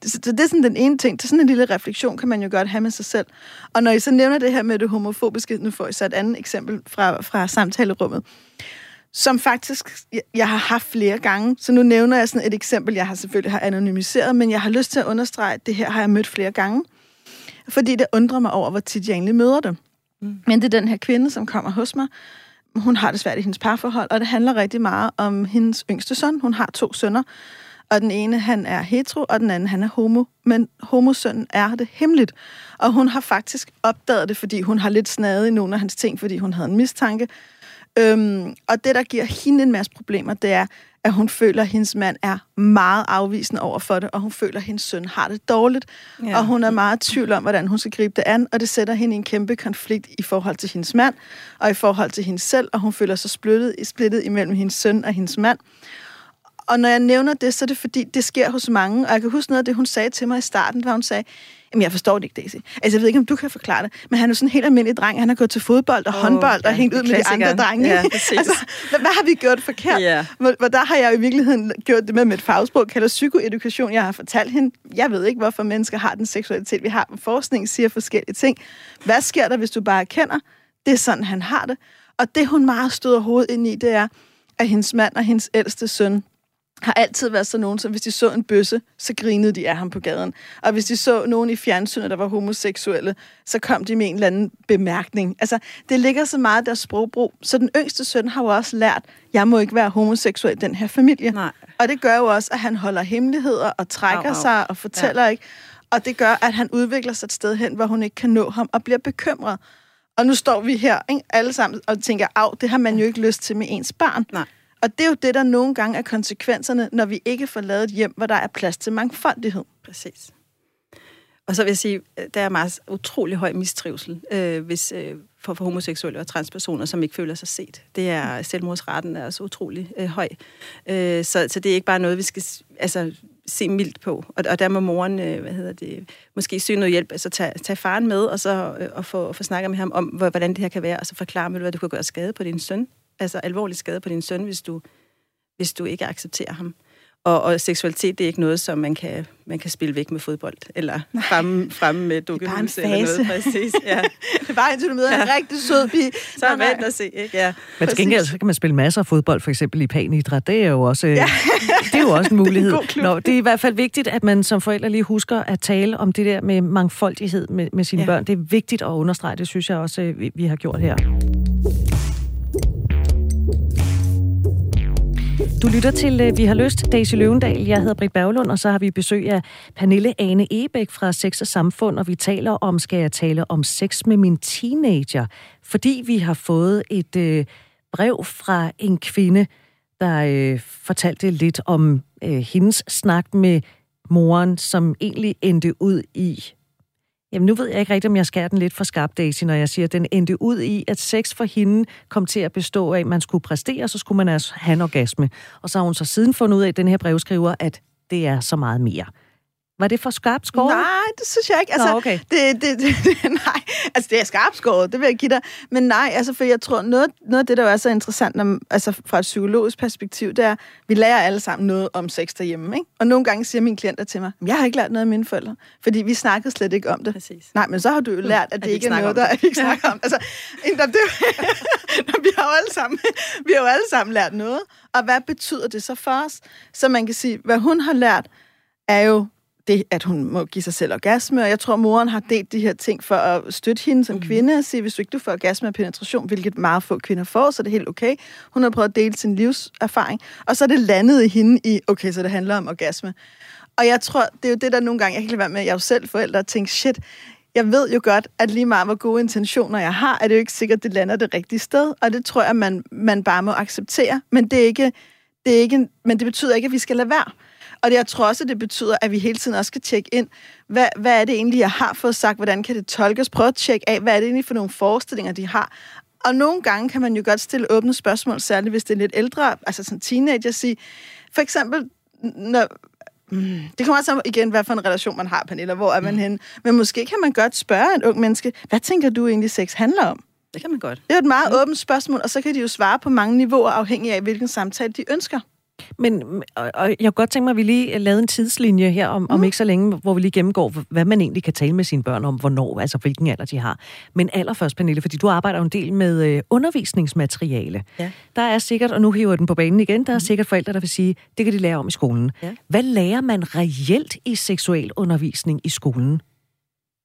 Så det er sådan den ene ting. Det er sådan en lille refleksion, kan man jo godt have med sig selv. Og når I så nævner det her med det homofobiske, nu får I så et andet eksempel fra, fra samtalerummet, som faktisk jeg har haft flere gange. Så nu nævner jeg sådan et eksempel, jeg har selvfølgelig har anonymiseret, men jeg har lyst til at understrege, at det her har jeg mødt flere gange. Fordi det undrer mig over, hvor tit jeg egentlig møder det. Mm. Men det er den her kvinde, som kommer hos mig. Hun har det svært i hendes parforhold, og det handler rigtig meget om hendes yngste søn. Hun har to sønner, og den ene, han er hetero, og den anden, han er homo. Men homosønnen er det hemmeligt. Og hun har faktisk opdaget det, fordi hun har lidt snadet i nogle af hans ting, fordi hun havde en mistanke. Øhm, og det, der giver hende en masse problemer, det er, at hun føler, at hendes mand er meget afvisende over for det, og hun føler, at hendes søn har det dårligt. Ja. Og hun er meget i tvivl om, hvordan hun skal gribe det an, og det sætter hende i en kæmpe konflikt i forhold til hendes mand, og i forhold til hende selv, og hun føler sig splittet, splittet imellem hendes søn og hendes mand. Og når jeg nævner det, så er det fordi, det sker hos mange. Og jeg kan huske noget af det, hun sagde til mig i starten, hvor hun sagde, Jamen, jeg forstår det ikke, Daisy. Altså, jeg ved ikke, om du kan forklare det, men han er sådan en helt almindelig dreng. Han har gået til fodbold og oh, håndbold ja, og hængt ud med de andre drenge. Ja, altså, hvad, hvad har vi gjort forkert? Yeah. Hvor, hvor der har jeg i virkeligheden gjort det med, et fagsprog, kalder psykoedukation. Jeg har fortalt hende, jeg ved ikke, hvorfor mennesker har den seksualitet, vi har. Forskning siger forskellige ting. Hvad sker der, hvis du bare erkender, det er sådan, han har det? Og det, hun meget støder hovedet ind i, det er, at hendes mand og hendes ældste søn har altid været sådan nogen, som hvis de så en bøsse, så grinede de af ham på gaden. Og hvis de så nogen i fjernsynet, der var homoseksuelle, så kom de med en eller anden bemærkning. Altså, det ligger så meget der sprogbrug. Så den yngste søn har jo også lært, jeg må ikke være homoseksuel i den her familie. Nej. Og det gør jo også, at han holder hemmeligheder og trækker au, au. sig og fortæller ja. ikke. Og det gør, at han udvikler sig et sted hen, hvor hun ikke kan nå ham og bliver bekymret. Og nu står vi her, ikke, alle sammen, og tænker, af, det har man jo ikke lyst til med ens barn. Nej. Og det er jo det, der nogle gange er konsekvenserne, når vi ikke får lavet et hjem, hvor der er plads til mangfoldighed. Præcis. Og så vil jeg sige, øh, der er meget utrolig høj mistrivsel øh, hvis, øh, for, for homoseksuelle og transpersoner, som ikke føler sig set. Det er selvmordsretten er også utrolig øh, høj. Øh, så, så det er ikke bare noget, vi skal altså, se mildt på. Og, og der må moren, øh, hvad hedder det, måske søge noget hjælp, altså tage, tage faren med, og så øh, og få, få snakket med ham om, hvordan det her kan være, og så forklare med, hvad du kan gøre skade på din søn altså alvorlig skade på din søn, hvis du, hvis du ikke accepterer ham. Og, og seksualitet, det er ikke noget, som man kan, man kan spille væk med fodbold, eller fremme, fremme med dukkehus eller noget. Præcis, ja. det er bare indtil du møder ja. en rigtig sød pige. Så er vant at se, ikke? Ja. Men til gengæld så kan man spille masser af fodbold, for eksempel i panidræt. Det er jo også, ja. det er jo også en mulighed. det, er Nå, det er i hvert fald vigtigt, at man som forældre lige husker at tale om det der med mangfoldighed med, med sine ja. børn. Det er vigtigt at understrege, det synes jeg også, vi, vi har gjort her. Du lytter til øh, Vi har lyst, Daisy Løvendal. Jeg hedder Britt Berglund, og så har vi besøg af Pernille Ane Ebæk fra Sex og Samfund, og vi taler om, skal jeg tale om sex med min teenager, fordi vi har fået et øh, brev fra en kvinde, der øh, fortalte lidt om øh, hendes snak med moren, som egentlig endte ud i Jamen nu ved jeg ikke rigtigt, om jeg skærer den lidt for skarpt, Daisy, når jeg siger, at den endte ud i, at sex for hende kom til at bestå af, at man skulle præstere, så skulle man altså have en orgasme. Og så har hun så siden fundet ud af, at den her brevskriver, at det er så meget mere. Var det for skarpt skåret? Nej, det synes jeg ikke. Altså, Nå, okay. det, det, det, det, nej, altså det er skarpt skåret, det vil jeg give dig. Men nej, altså for jeg tror, noget, noget af det, der er så interessant når, altså fra et psykologisk perspektiv, det er, vi lærer alle sammen noget om sex derhjemme. Ikke? Og nogle gange siger mine klienter til mig, jeg har ikke lært noget af mine forældre, fordi vi snakkede slet ikke om det. Præcis. Nej, men så har du jo lært, at det at ikke er noget, der vi ikke snakker om. Altså, det, vi har jo alle sammen, vi har jo alle sammen lært noget. Og hvad betyder det så for os? Så man kan sige, hvad hun har lært, er jo det, at hun må give sig selv orgasme, og jeg tror, moren har delt de her ting for at støtte hende som mm. kvinde, og sige, hvis du ikke du får orgasme og penetration, hvilket meget få kvinder får, så er det helt okay. Hun har prøvet at dele sin livserfaring, og så er det landet i hende i, okay, så det handler om orgasme. Og jeg tror, det er jo det, der nogle gange, jeg kan lade være med, jeg er jo selv forældre og tænker, shit, jeg ved jo godt, at lige meget hvor gode intentioner jeg har, er det jo ikke sikkert, at det lander det rigtige sted, og det tror jeg, man, man bare må acceptere, men det er ikke, det er ikke, men det betyder ikke, at vi skal lade være. Og det, jeg tror også, det betyder, at vi hele tiden også skal tjekke ind, hvad, hvad er det egentlig, jeg har fået sagt, hvordan kan det tolkes? Prøv at tjekke af, hvad er det egentlig for nogle forestillinger, de har. Og nogle gange kan man jo godt stille åbne spørgsmål, særligt hvis det er lidt ældre, altså sådan teenager, sige, for eksempel, når, Mm, det kommer også igen, hvad for en relation man har, Pernille, hvor er man mm. henne. Men måske kan man godt spørge en ung menneske, hvad tænker du egentlig, sex handler om? Det kan man godt. Det er et meget mm. åbent spørgsmål, og så kan de jo svare på mange niveauer, afhængig af, hvilken samtale de ønsker. Men og, og jeg kunne godt tænke mig, at vi lige lavede en tidslinje her om, mm. om ikke så længe, hvor vi lige gennemgår, hvad man egentlig kan tale med sine børn om, hvornår, altså hvilken alder de har. Men allerførst, Pernille, fordi du arbejder jo en del med øh, undervisningsmateriale. Ja. Der er sikkert, og nu hiver den på banen igen, der er mm. sikkert forældre, der vil sige, det kan de lære om i skolen. Ja. Hvad lærer man reelt i seksuel undervisning i skolen?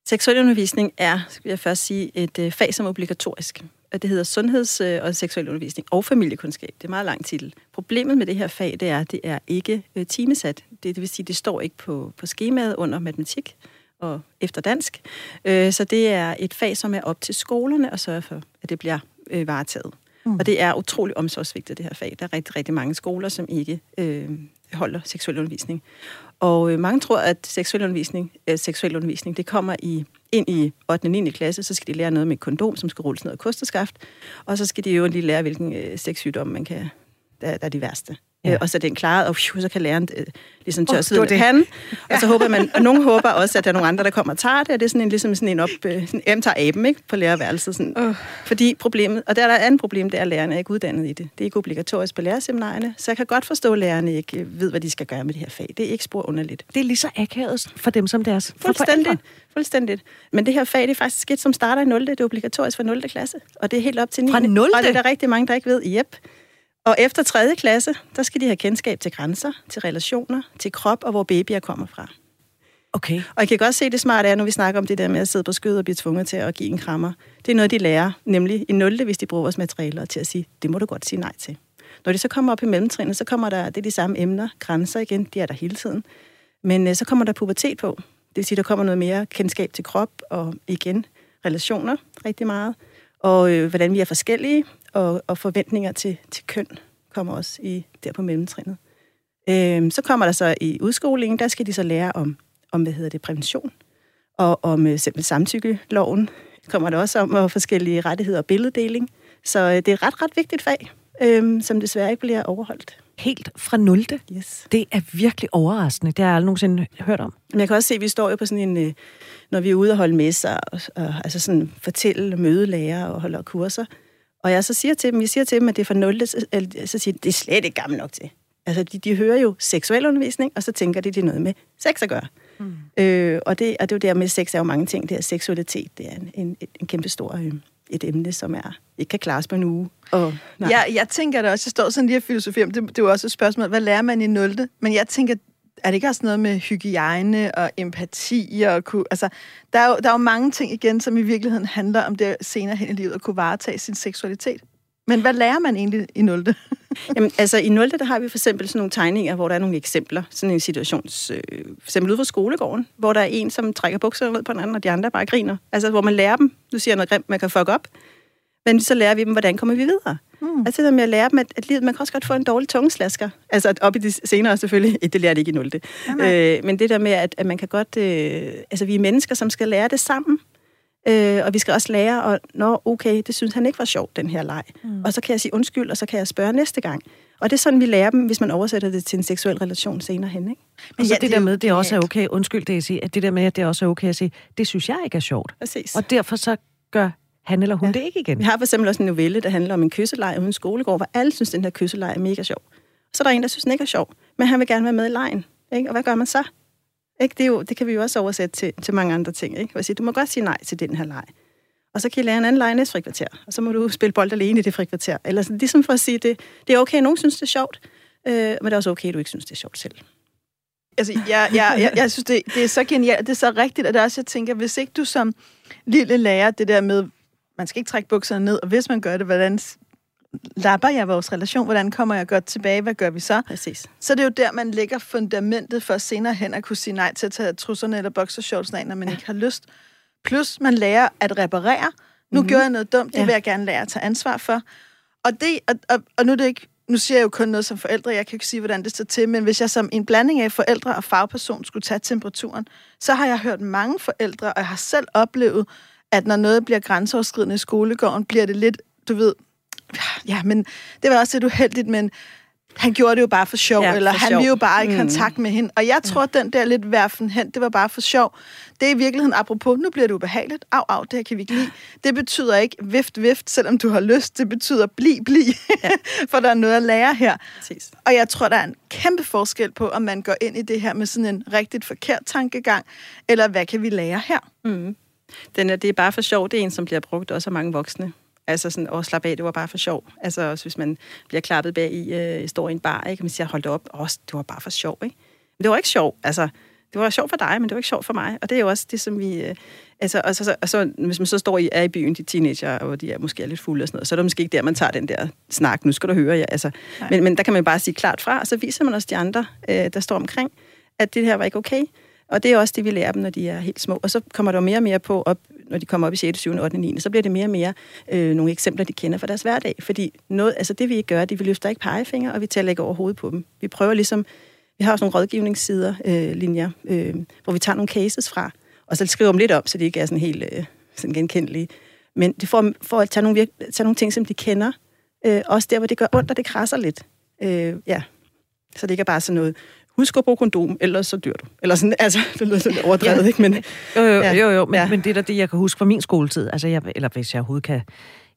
Seksuel undervisning er, skal jeg først sige, et øh, fag som obligatorisk det hedder Sundheds- øh, og Seksuel Undervisning og Familiekundskab. Det er meget lang titel. Problemet med det her fag, det er, at det er ikke øh, timesat. Det, det vil sige, det står ikke på, på skemaet under matematik og efter dansk. Øh, så det er et fag, som er op til skolerne at sørge for, at det bliver varetaget. Mm. Og det er utrolig omsorgsvigtigt, det her fag. Der er rigtig, rigtig mange skoler, som ikke øh, holder seksuel undervisning. Og øh, mange tror, at seksuel undervisning, øh, seksuel undervisning det kommer i ind i 8. og 9. klasse, så skal de lære noget med kondom, som skal rulles ned af kosteskaft, og så skal de jo lige lære, hvilken øh, sexsygdom man kan, der, der er de værste. Ja. Øh, og så er den klaret, og phew, så kan læreren øh, ligesom tørre oh, det han. Ja. Og så håber man, og nogen håber også, at der er nogle andre, der kommer og tager det, og det er sådan en, ligesom sådan en op, øh, sådan, tager aben, ikke, på lærerværelset. Sådan. Uh. Fordi problemet, og der er der et andet problem, det er, at lærerne er ikke uddannet i det. Det er ikke obligatorisk på lærerseminarierne, så jeg kan godt forstå, at lærerne ikke øh, ved, hvad de skal gøre med det her fag. Det er ikke spor underligt. Det er lige så akavet for dem som deres Fuldstændigt. Fuldstændigt. Men det her fag, det er faktisk et, som starter i 0. Det er obligatorisk for 0. klasse, og det er helt op til 9. Fra 0. Og det er der rigtig mange, der ikke ved. Yep. Og efter 3. klasse, der skal de have kendskab til grænser, til relationer, til krop og hvor babyer kommer fra. Okay. Og I kan godt se, det smarte er, når vi snakker om det der med at sidde på skødet og blive tvunget til at give en krammer. Det er noget, de lærer, nemlig i 0. hvis de bruger vores materialer til at sige, det må du godt sige nej til. Når de så kommer op i mellemtrinnet, så kommer der, det er de samme emner, grænser igen, de er der hele tiden. Men øh, så kommer der pubertet på. Det vil sige, der kommer noget mere kendskab til krop og igen relationer rigtig meget. Og øh, hvordan vi er forskellige, og, og forventninger til, til køn kommer også i, der på mellemtrinnet. Øhm, så kommer der så i udskolingen, der skal de så lære om, om hvad hedder det, prævention, og om øh, simpelthen samtykkeloven kommer der også om, og forskellige rettigheder og billeddeling. Så øh, det er et ret, ret vigtigt fag, øhm, som desværre ikke bliver overholdt. Helt fra 0. Yes. Det er virkelig overraskende. Det har jeg aldrig nogensinde hørt om. Men jeg kan også se, at vi står jo på sådan en, øh, når vi er ude og holde messer, og, og altså sådan fortælle, møde lærer og holde kurser, og jeg så siger til dem, jeg siger til dem, at det er for 0, så, så siger de, det er slet ikke gammel nok til. Altså, de, de hører jo seksuel undervisning, og så tænker de, det er noget med sex at gøre. Mm. Øh, og, det, og det er jo der med sex er jo mange ting. Det er seksualitet, det er en, en, en kæmpe stor øh, et emne, som er ikke kan klares på en uge. Og, nej. Ja, jeg tænker det også, jeg står sådan lige og filosoferer, det, det er jo også et spørgsmål, hvad lærer man i 0. Men jeg tænker, er det ikke også noget med hygiejne og empati? Og kunne, altså, der, er jo, der er jo mange ting igen, som i virkeligheden handler om det senere hen i livet at kunne varetage sin seksualitet. Men hvad lærer man egentlig i 0. Jamen, altså i 0. der har vi for eksempel sådan nogle tegninger, hvor der er nogle eksempler. Sådan en situation, øh, for eksempel ude fra skolegården, hvor der er en, som trækker bukserne ned på den anden, og de andre bare griner. Altså hvor man lærer dem, Nu siger noget grimt, man kan fuck op. Men så lærer vi dem, hvordan kommer vi videre. Mm. Altså det med at lære dem, at, at livet, man kan også godt få en dårlig tungeslasker. Altså op i de senere selvfølgelig, det lærer det ikke i 0. Øh, men det der med, at, at man kan godt... Øh, altså vi er mennesker, som skal lære det sammen. Øh, og vi skal også lære, og nå, okay, det synes han ikke var sjovt, den her leg. Mm. Og så kan jeg sige undskyld, og så kan jeg spørge næste gang. Og det er sådan, vi lærer dem, hvis man oversætter det til en seksuel relation senere hen. Ikke? Men så ja, det, det der med, det også er okay, undskyld det jeg siger, at det der med, at det også er okay at sige, det synes jeg ikke er sjovt. Præcis. Og derfor så gør han eller hun ja. det ikke igen. Vi har for eksempel også en novelle, der handler om en kysselej uden skolegård, hvor alle synes, den her kysselej er mega sjov. Så er der en, der synes, den ikke er sjov, men han vil gerne være med i lejen. Ikke? Og hvad gør man så? Ikke? Det, er jo, det kan vi jo også oversætte til, til mange andre ting. Ikke? Sige, du må godt sige nej til den her leg. Og så kan I lære en anden leg næste frikvarter, og så må du spille bold alene i det frikvarter. Eller sådan, ligesom for at sige, det, det er okay, at nogen synes, det er sjovt, øh, men det er også okay, at du ikke synes, det er sjovt selv. Altså, jeg, jeg, jeg, jeg synes, det, det er så genialt, det er så rigtigt, at det også, jeg tænker, hvis ikke du som lille lærer det der med, man skal ikke trække bukserne ned, og hvis man gør det, hvordan lapper jeg vores relation? Hvordan kommer jeg godt tilbage? Hvad gør vi så? Præcis. Så det er jo der, man lægger fundamentet for senere hen at kunne sige nej til at tage trusserne eller boxershortsene af, når man ja. ikke har lyst. Plus, man lærer at reparere. Nu mm-hmm. gjorde jeg noget dumt, det ja. vil jeg gerne lære at tage ansvar for. Og, det, og, og, og nu er det ikke nu siger jeg jo kun noget som forældre, jeg kan ikke sige, hvordan det står til, men hvis jeg som en blanding af forældre og fagperson skulle tage temperaturen, så har jeg hørt mange forældre, og jeg har selv oplevet, at når noget bliver grænseoverskridende i skolegården, bliver det lidt, du ved, ja, men det var også lidt uheldigt, men han gjorde det jo bare for sjov, Ja, ja, eller for han sjov. ville jo bare i Mm. kontakt med hende. Og jeg tror, at den der lidt værfen hen, det var bare for sjov. Det er i virkeligheden, apropos, nu bliver det ubehageligt. Au, au, det her kan vi ikke lide. Det betyder ikke vift, vift, selvom du har lyst. Det betyder bli, bli. Ja. for der er noget at lære her. Præcis. Og jeg tror, der er en kæmpe forskel på, om man går ind i det her med sådan en rigtigt forkert tankegang, eller hvad kan vi lære her? Mm. Den er, det er bare for sjov. Det er en, som bliver brugt også af mange voksne. Altså sådan, åh, slap af, det var bare for sjov. Altså også hvis man bliver klappet bag i, øh, står i en bar, ikke? Man siger, hold op, åh, det var bare for sjov, ikke? Men det var ikke sjov, altså. Det var sjovt for dig, men det var ikke sjovt for mig. Og det er jo også det, som vi... Øh, altså, og så, så, og så, hvis man så står i, er i byen, de teenager, og de er måske er lidt fulde og sådan noget, så er det måske ikke der, man tager den der snak. Nu skal du høre, ja. Altså, men, men der kan man bare sige klart fra, og så viser man også de andre, øh, der står omkring, at det her var ikke okay. Og det er også det, vi lærer dem, når de er helt små. Og så kommer der jo mere og mere på, op, når de kommer op i 6., 7., 8., 9., så bliver det mere og mere øh, nogle eksempler, de kender fra deres hverdag. Fordi noget, altså det, vi ikke gør, det er, vi løfter ikke pegefinger, og vi taler ikke over hovedet på dem. Vi prøver ligesom, vi har også nogle rådgivningssider, øh, linjer, øh, hvor vi tager nogle cases fra, og så skriver dem lidt op, så de ikke er sådan helt øh, sådan genkendelige. Men det får, for at tage nogle, virke, tage nogle ting, som de kender, øh, også der, hvor det gør ondt, og det krasser lidt. Øh, ja. Så det ikke er bare sådan noget, husk at bruge kondom, ellers så dør du. Eller sådan, altså, det lyder sådan lidt overdrevet, Ja. ikke? Men, Jo, jo, Ja. jo, jo men, Ja. men det er da det, jeg kan huske fra min skoletid. Altså, jeg, eller hvis jeg overhovedet kan...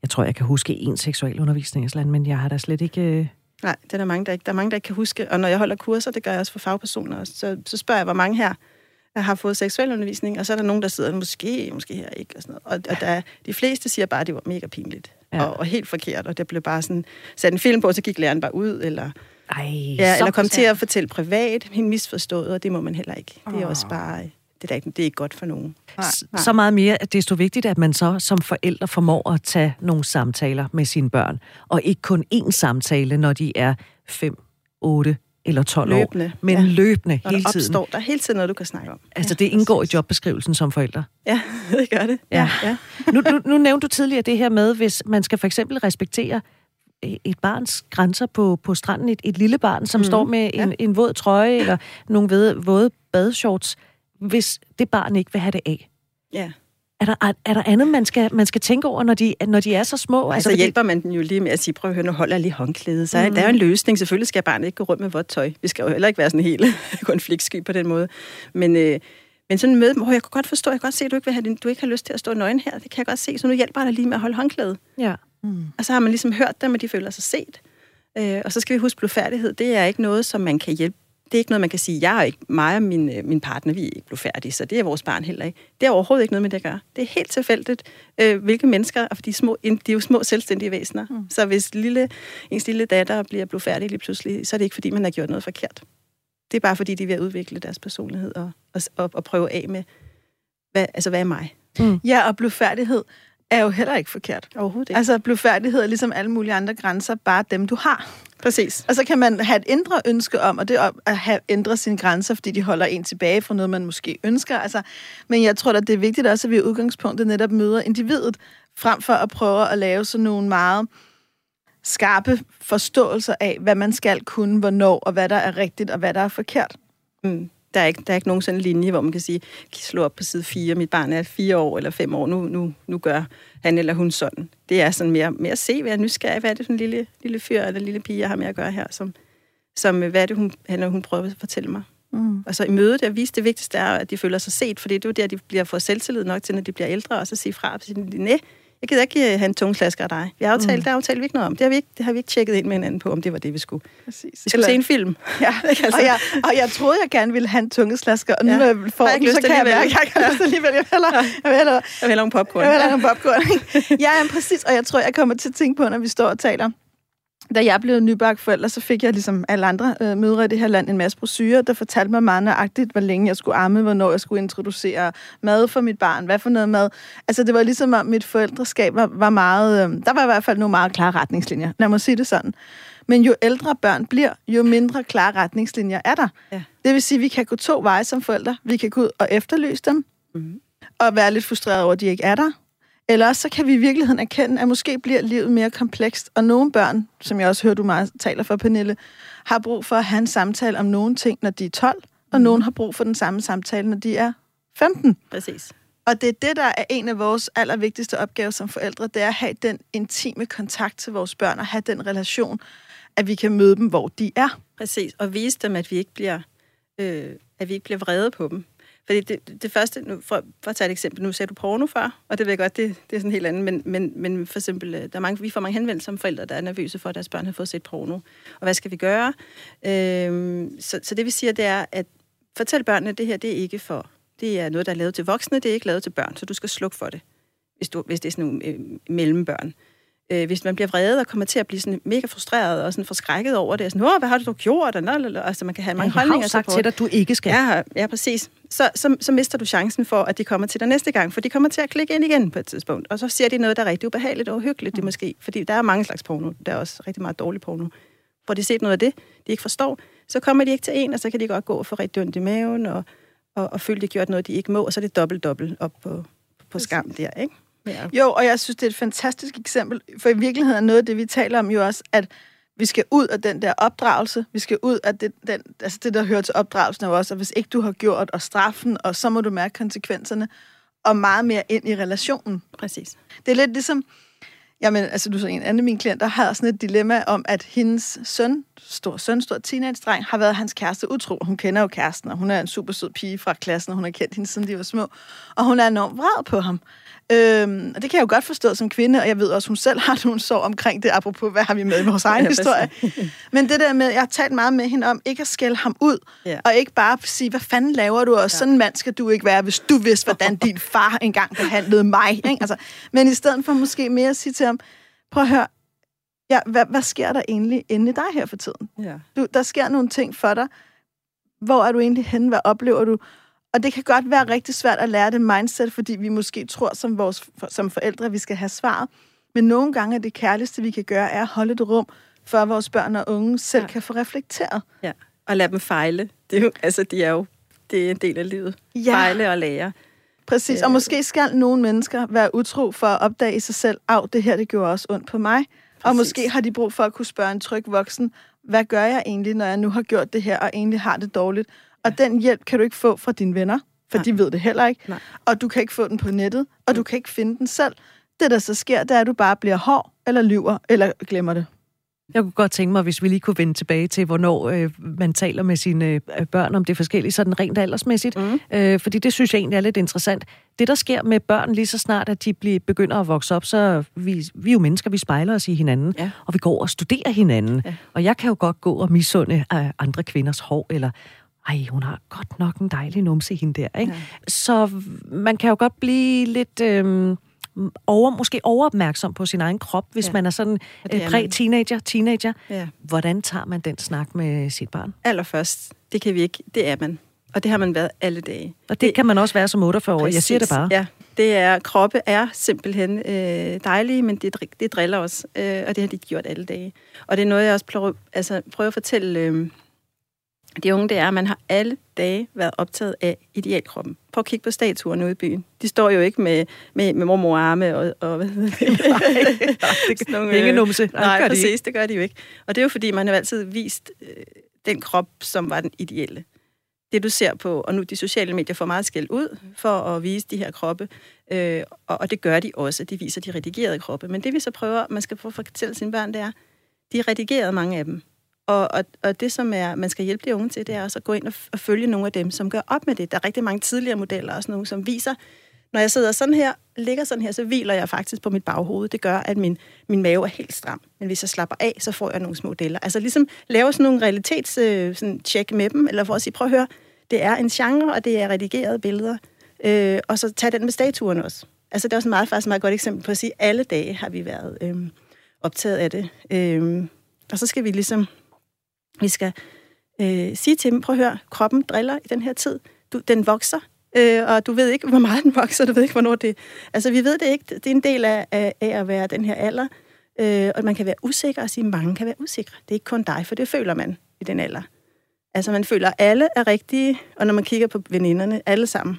Jeg tror, jeg kan huske en seksuel undervisning men jeg har da slet ikke... Øh, nej, det er der mange, der ikke, der er mange, der ikke kan huske. Og når jeg holder kurser, det gør jeg også for fagpersoner, også, så, så spørger jeg, hvor mange her har fået seksuel undervisning, og så er der nogen, der sidder, måske, måske her ikke, og sådan noget. Og, og der, de fleste siger bare, at det var mega pinligt, Ja. og, og helt forkert, og det blev bare sådan, sat en film på, så gik læreren bare ud, eller, ej, ja, så- eller kom til at fortælle privat, hende misforstået, og det må man heller ikke. Det er også bare, det er, ikke, det er ikke godt for nogen. S- Så meget mere, at desto vigtigt, at man så som forældre formår at tage nogle samtaler med sine børn, og ikke kun én samtale, når de er 5, 8 eller 12 Løbende, år, men ja. løbende Når hele der tiden. opstår, der er hele tiden noget, du kan snakke om. Altså, det indgår i jobbeskrivelsen som forældre. Ja, det gør det. Ja. ja. Nu, nu, nu nævnte du tidligere det her med, hvis man skal for eksempel respektere øh, et barns grænser på, på stranden, et, et lille barn, som mm, står med en, ja. en våd trøje eller nogle våde, våde badeshorts, hvis det barn ikke vil have det af. ja. Er der, er, er der andet, man skal, man skal tænke over, når de, når de er så små? Altså, fordi- hjælper man den jo lige med at sige, prøv at høre, nu holder jeg lige håndklædet. Så mm. der er en løsning. Selvfølgelig skal barnet ikke gå rundt med vådt tøj. Vi skal jo heller ikke være sådan helt konfliktsky på den måde. Men, øh, men sådan med dem, oh, jeg kan godt forstå, jeg kan godt se, at du ikke, vil have, din- du ikke har lyst til at stå nøgen her. Det kan jeg godt se, så nu hjælper jeg dig lige med at holde håndklædet. Ja. Og så har man ligesom hørt dem, og de føler sig set. Øh, og så skal vi huske, blufærdighed, det er ikke noget, som man kan hjælpe. Det er ikke noget, man kan sige, jeg er ikke, mig og min, øh, min partner, vi er ikke blufærdige, så det er vores barn heller ikke. Det er overhovedet ikke noget med det at gøre. Det er helt tilfældigt, øh, hvilke mennesker, og de er, små, de er jo små selvstændige væsener. Mm. Så hvis lille, ens lille datter bliver blufærdig lige pludselig, så er det ikke, fordi man har gjort noget forkert. Det er bare, fordi de er ved at udvikle deres personlighed og, og, og, og prøve af med, hvad, altså, hvad er mig? Ja, og blufærdighed er jo heller ikke forkert. Overhovedet ikke. Altså, blufærdighed er ligesom alle mulige andre grænser, bare dem, du har. Præcis. Og så kan man have et indre ønske om, og det er at have, ændre sine grænser, fordi de holder en tilbage fra noget, man måske ønsker. Altså, men jeg tror, at det er vigtigt også, at vi i udgangspunktet netop møder individet, frem for at prøve at lave sådan nogle meget skarpe forståelser af, hvad man skal kunne, hvornår, og hvad der er rigtigt, og hvad der er forkert. Mm. Der er, ikke, der er ikke nogen sådan linje, hvor man kan sige, kan slå op på side 4, mit barn er fire år eller fem år, nu, nu, nu gør han eller hun sådan. Det er sådan mere, mere at se, være nysgerrig, hvad er det for en lille, lille fyr eller lille pige, jeg har med at gøre her, som, som hvad er det, hun, han eller hun prøver at fortælle mig. Mm. Og så i mødet at vise det vigtigste er, at de føler sig set, fordi det er jo der, de bliver for selvtillid nok til, når de bliver ældre, og så sige fra og sige, nej, jeg gider ikke øh, have en tungslasker af dig. Vi har aftalt, mm. der aftalte vi ikke noget om. Det har, vi ikke, det har vi ikke tjekket ind med hinanden på, om det var det, vi skulle. Præcis. Vi skulle se en film. Ja, altså? og, jeg, og jeg troede, jeg gerne ville have en tungeslasker, og nu Ja. når jeg får jeg den, så kan jeg mærke, jeg har lyst alligevel. Jeg vil hellere, jeg vil hellere, Jeg vil hellere en popcorn. jeg vil hellere en popcorn. ja, jamen, præcis, og jeg tror, jeg kommer til at tænke på, når vi står og taler. Da jeg blev nybagt forælder, så fik jeg ligesom alle andre øh, mødre i det her land en masse brosyrer, der fortalte mig meget nøjagtigt, hvor længe jeg skulle amme, hvornår jeg skulle introducere mad for mit barn, hvad for noget mad. Altså det var ligesom, at mit forældreskab var, var meget... Øh, der var i hvert fald nogle meget klare retningslinjer, lad mig sige det sådan. Men jo ældre børn bliver, jo mindre klare retningslinjer er der. Ja. Det vil sige, at vi kan gå to veje som forældre. Vi kan gå ud og efterlyse dem, Mhm. og være lidt frustreret over, at de ikke er der. Eller også så kan vi i virkeligheden erkende, at måske bliver livet mere komplekst, og nogle børn, som jeg også hører, du meget taler for, Pernille, har brug for at have en samtale om nogle ting, når de er 12, og Mhm. nogen har brug for den samme samtale, når de er 15. Præcis. Og det er det, der er en af vores allervigtigste opgaver som forældre, det er at have den intime kontakt til vores børn og have den relation. at vi kan møde dem, hvor de er. Præcis, og vise dem, at vi ikke bliver, øh, at vi ikke bliver vrede på dem. Fordi det, det første, nu, for, for at tage et eksempel, nu sagde du porno før, og det ved jeg godt, det, det er sådan helt andet, men, men, men for eksempel, øh, der er mange, vi får mange henvendelser som forældre, der er nervøse for, at deres børn har fået set porno. Og hvad skal vi gøre? Øhm, så, så det vi siger, det er, at fortæl børnene, at det her, det er ikke for, det er noget, der er lavet til voksne, det er ikke lavet til børn, så du skal slukke for det, hvis, du, hvis det er sådan nogle øh, mellembørn øh, hvis man bliver vred og kommer til at blive sådan mega frustreret og sådan forskrækket over det, sådan, Åh, hvad har du gjort? Og, altså, man kan have mange ja, holdninger. Jeg har sagt til dig, at du ikke skal. Ja, ja præcis. Så, så, så mister du chancen for, at de kommer til dig næste gang, for de kommer til at klikke ind igen på et tidspunkt, og så siger de noget, der er rigtig ubehageligt og uhyggeligt, mm. det måske, fordi der er mange slags porno, der er også rigtig meget dårlig porno. Får de set noget af det, de ikke forstår, så kommer de ikke til en, og så kan de godt gå og få rigtig ondt i maven, og, og, og føle, de gjort noget, de ikke må, og så er det dobbelt, dobbelt op på, på skam der, ikke? Ja. Jo, og jeg synes, det er et fantastisk eksempel, for i virkeligheden er noget af det, vi taler om jo også, at vi skal ud af den der opdragelse. Vi skal ud af det, den, altså det der hører til opdragelsen er jo også, at hvis ikke du har gjort, og straffen, og så må du mærke konsekvenserne, og meget mere ind i relationen. Præcis. Det er lidt ligesom, jamen, altså du så en anden af mine klienter har sådan et dilemma om, at hendes søn, stor søn, stor teenage-dreng, har været hans kæreste utro. Hun kender jo kæresten, og hun er en super sød pige fra klassen, og hun har kendt hende, siden de var små. Og hun er enormt vred på ham. Øhm, og det kan jeg jo godt forstå som kvinde, og jeg ved også, hun selv har nogle sår omkring det, apropos, hvad har vi med i vores egen ja, historie. Men det der med, jeg har talt meget med hende om, ikke at skælde ham ud, ja. og ikke bare sige, hvad fanden laver du, og ja. sådan en mand skal du ikke være, hvis du vidste, hvordan din far engang behandlede mig. Ikke? Altså, men i stedet for måske mere at sige til ham, prøv at høre, ja, hvad, hvad sker der egentlig inde i dig her for tiden? Ja. Du, der sker nogle ting for dig. Hvor er du egentlig henne? Hvad oplever du? Og det kan godt være rigtig svært at lære det mindset, fordi vi måske tror som, vores, som forældre, at vi skal have svar. Men nogle gange er det kærligste, vi kan gøre, er at holde et rum, for at vores børn og unge selv ja. kan få reflekteret. Ja, og lade dem fejle. Det er jo, altså, de er jo det er en del af livet. Ja. Fejle og lære. Præcis, og øh. måske skal nogle mennesker være utro for at opdage i sig selv, at det her det gjorde også ondt på mig. Præcis. Og måske har de brug for at kunne spørge en tryg voksen, hvad gør jeg egentlig, når jeg nu har gjort det her, og egentlig har det dårligt? Og den hjælp kan du ikke få fra dine venner, for Nej. de ved det heller ikke. Nej. Og du kan ikke få den på nettet, og du kan ikke finde den selv. Det, der så sker, det er, at du bare bliver hård, eller lyver, eller glemmer det. Jeg kunne godt tænke mig, hvis vi lige kunne vende tilbage til, hvornår øh, man taler med sine øh, børn om det forskellige, sådan rent aldersmæssigt. Mm. Øh, fordi det synes jeg egentlig er lidt interessant. Det, der sker med børn lige så snart, at de bliver, begynder at vokse op, så vi, vi er jo mennesker, vi spejler os i hinanden, ja. og vi går og studerer hinanden. Ja. Og jeg kan jo godt gå og misunde øh, andre kvinders hår, eller ej, hun har godt nok en dejlig numse hende der, ikke? Ja. Så man kan jo godt blive lidt... Øh, over, måske overopmærksom på sin egen krop, hvis ja. man er sådan øh, præ-teenager, teenager. Ja. Hvordan tager man den snak med sit barn? Allerførst, det kan vi ikke. Det er man. Og det har man været alle dage. Og det, det kan man også være som 48 år. Jeg siger det bare. Ja, det er, kroppe er simpelthen øh, dejlige, men det, det driller os, øh, og det har de gjort alle dage. Og det er noget, jeg også prøver, altså, prøver at fortælle øh, de unge, det er, at man har alle dage været optaget af idealkroppen. Prøv at kigge på statuerne ude i byen. De står jo ikke med, med, med mormorarme og, og hvad hedder det? nej, det ingen numse. Nej, nej, det præcis, ikke. det gør de jo ikke. Og det er jo fordi, man har altid vist øh, den krop, som var den ideelle. Det du ser på, og nu de sociale medier får meget skæld ud for at vise de her kroppe, øh, og, og det gør de også. De viser de redigerede kroppe. Men det vi så prøver, man skal prøve at fortælle sine børn, det er, de er redigeret mange af dem. Og, og, og det, som er, man skal hjælpe de unge til, det er også at gå ind og, og følge nogle af dem, som gør op med det. Der er rigtig mange tidligere modeller, også nogle, som viser, når jeg sidder sådan her, ligger sådan her, så hviler jeg faktisk på mit baghoved. Det gør, at min, min mave er helt stram. Men hvis jeg slapper af, så får jeg nogle små deller. Altså ligesom lave sådan nogle realitets øh, sådan check med dem, eller for at sige, prøv at høre, det er en genre, og det er redigerede billeder. Øh, og så tag den med statuerne også. Altså det er også meget, faktisk et meget godt eksempel på at sige, at alle dage har vi været øh, optaget af det. Øh, og så skal vi ligesom vi skal øh, sige til dem, prøv at høre, kroppen driller i den her tid. Du, den vokser, øh, og du ved ikke, hvor meget den vokser, du ved ikke, hvornår det... Altså, vi ved det ikke. Det er en del af, af, af at være den her alder, øh, og man kan være usikker og sige, mange kan være usikre. Det er ikke kun dig, for det føler man i den alder. Altså, man føler, at alle er rigtige, og når man kigger på veninderne, alle sammen,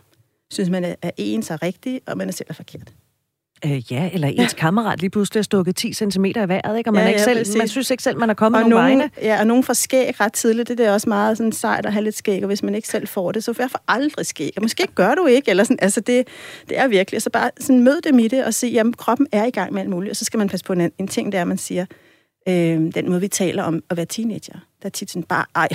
synes man, er ens og rigtige, og man er selv er forkert. Øh, ja, eller ens ja. kammerat lige pludselig er stukket 10 cm i vejret, ikke? og man, ja, ikke ja, selv, man synes ikke selv, man er kommet og nogen vegne. Ja, og nogen får skæg ret tidligt. Det er også meget sådan sejt at have lidt skæg, og hvis man ikke selv får det, så får jeg for aldrig skæg. Og måske gør du ikke, eller sådan, altså det, det er virkelig. Så bare sådan mød dem i det og sige, jamen kroppen er i gang med alt muligt, og så skal man passe på en, en ting, der man siger, øh, den måde, vi taler om at være teenager. Der er tit sådan bare, ej,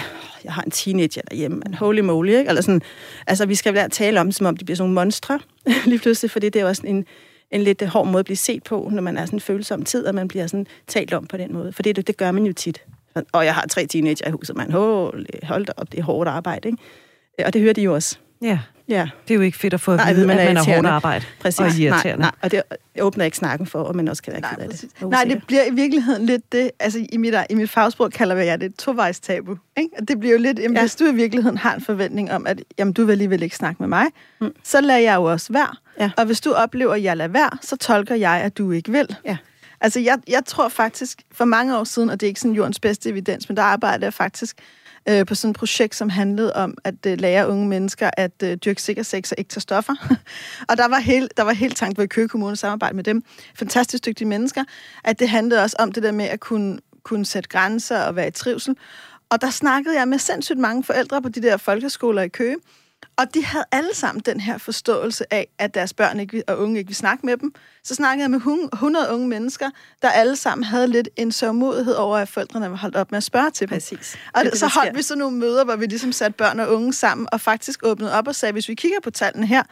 jeg har en teenager derhjemme, en holy moly, ikke? Eller sådan, altså, vi skal lære tale om, som om de bliver sådan nogle monstre, lige pludselig, fordi det er også en, en lidt hård måde at blive set på, når man er sådan en følsom tid, og man bliver sådan talt om på den måde. For det, det gør man jo tit. Og jeg har tre teenager i huset, man. Hold, hold da op, det er hårdt arbejde, ikke? Og det hører de jo også. Ja. Ja. Det er jo ikke fedt at få at vide, man at man er hårdt arbejde præcis. og irriterende. Nej, nej, og det åbner ikke snakken for, at man også kan være nej, ked af det. Nej, det bliver i virkeligheden lidt det, altså i mit, i mit fagsprog kalder jeg det et tovejs tabu. Ikke? Og det bliver jo lidt, jamen, ja. hvis du i virkeligheden har en forventning om, at jamen, du vil alligevel ikke snakke med mig, mm. så lader jeg jo også være. Ja. Og hvis du oplever, at jeg lader være, så tolker jeg, at du ikke vil. Ja. Altså, jeg, jeg tror faktisk, for mange år siden, og det er ikke sådan jordens bedste evidens, men der arbejder jeg faktisk øh, på sådan et projekt, som handlede om at øh, lære unge mennesker at øh, dyrke sikker sex og ikke tage stoffer. og der var, helt, der var helt tankt ved Køge Kommune samarbejde med dem. Fantastisk dygtige mennesker. At det handlede også om det der med at kunne, kunne sætte grænser og være i trivsel. Og der snakkede jeg med sindssygt mange forældre på de der folkeskoler i Køge, og de havde alle sammen den her forståelse af, at deres børn ikke, og unge ikke vil snakke med dem. Så snakkede jeg med 100 unge mennesker, der alle sammen havde lidt en sørgmodighed over, at forældrene var holdt op med at spørge til dem. Præcis. Og det, det, så holdt vi sådan nogle møder, hvor vi ligesom satte børn og unge sammen, og faktisk åbnede op og sagde, hvis vi kigger på tallene her,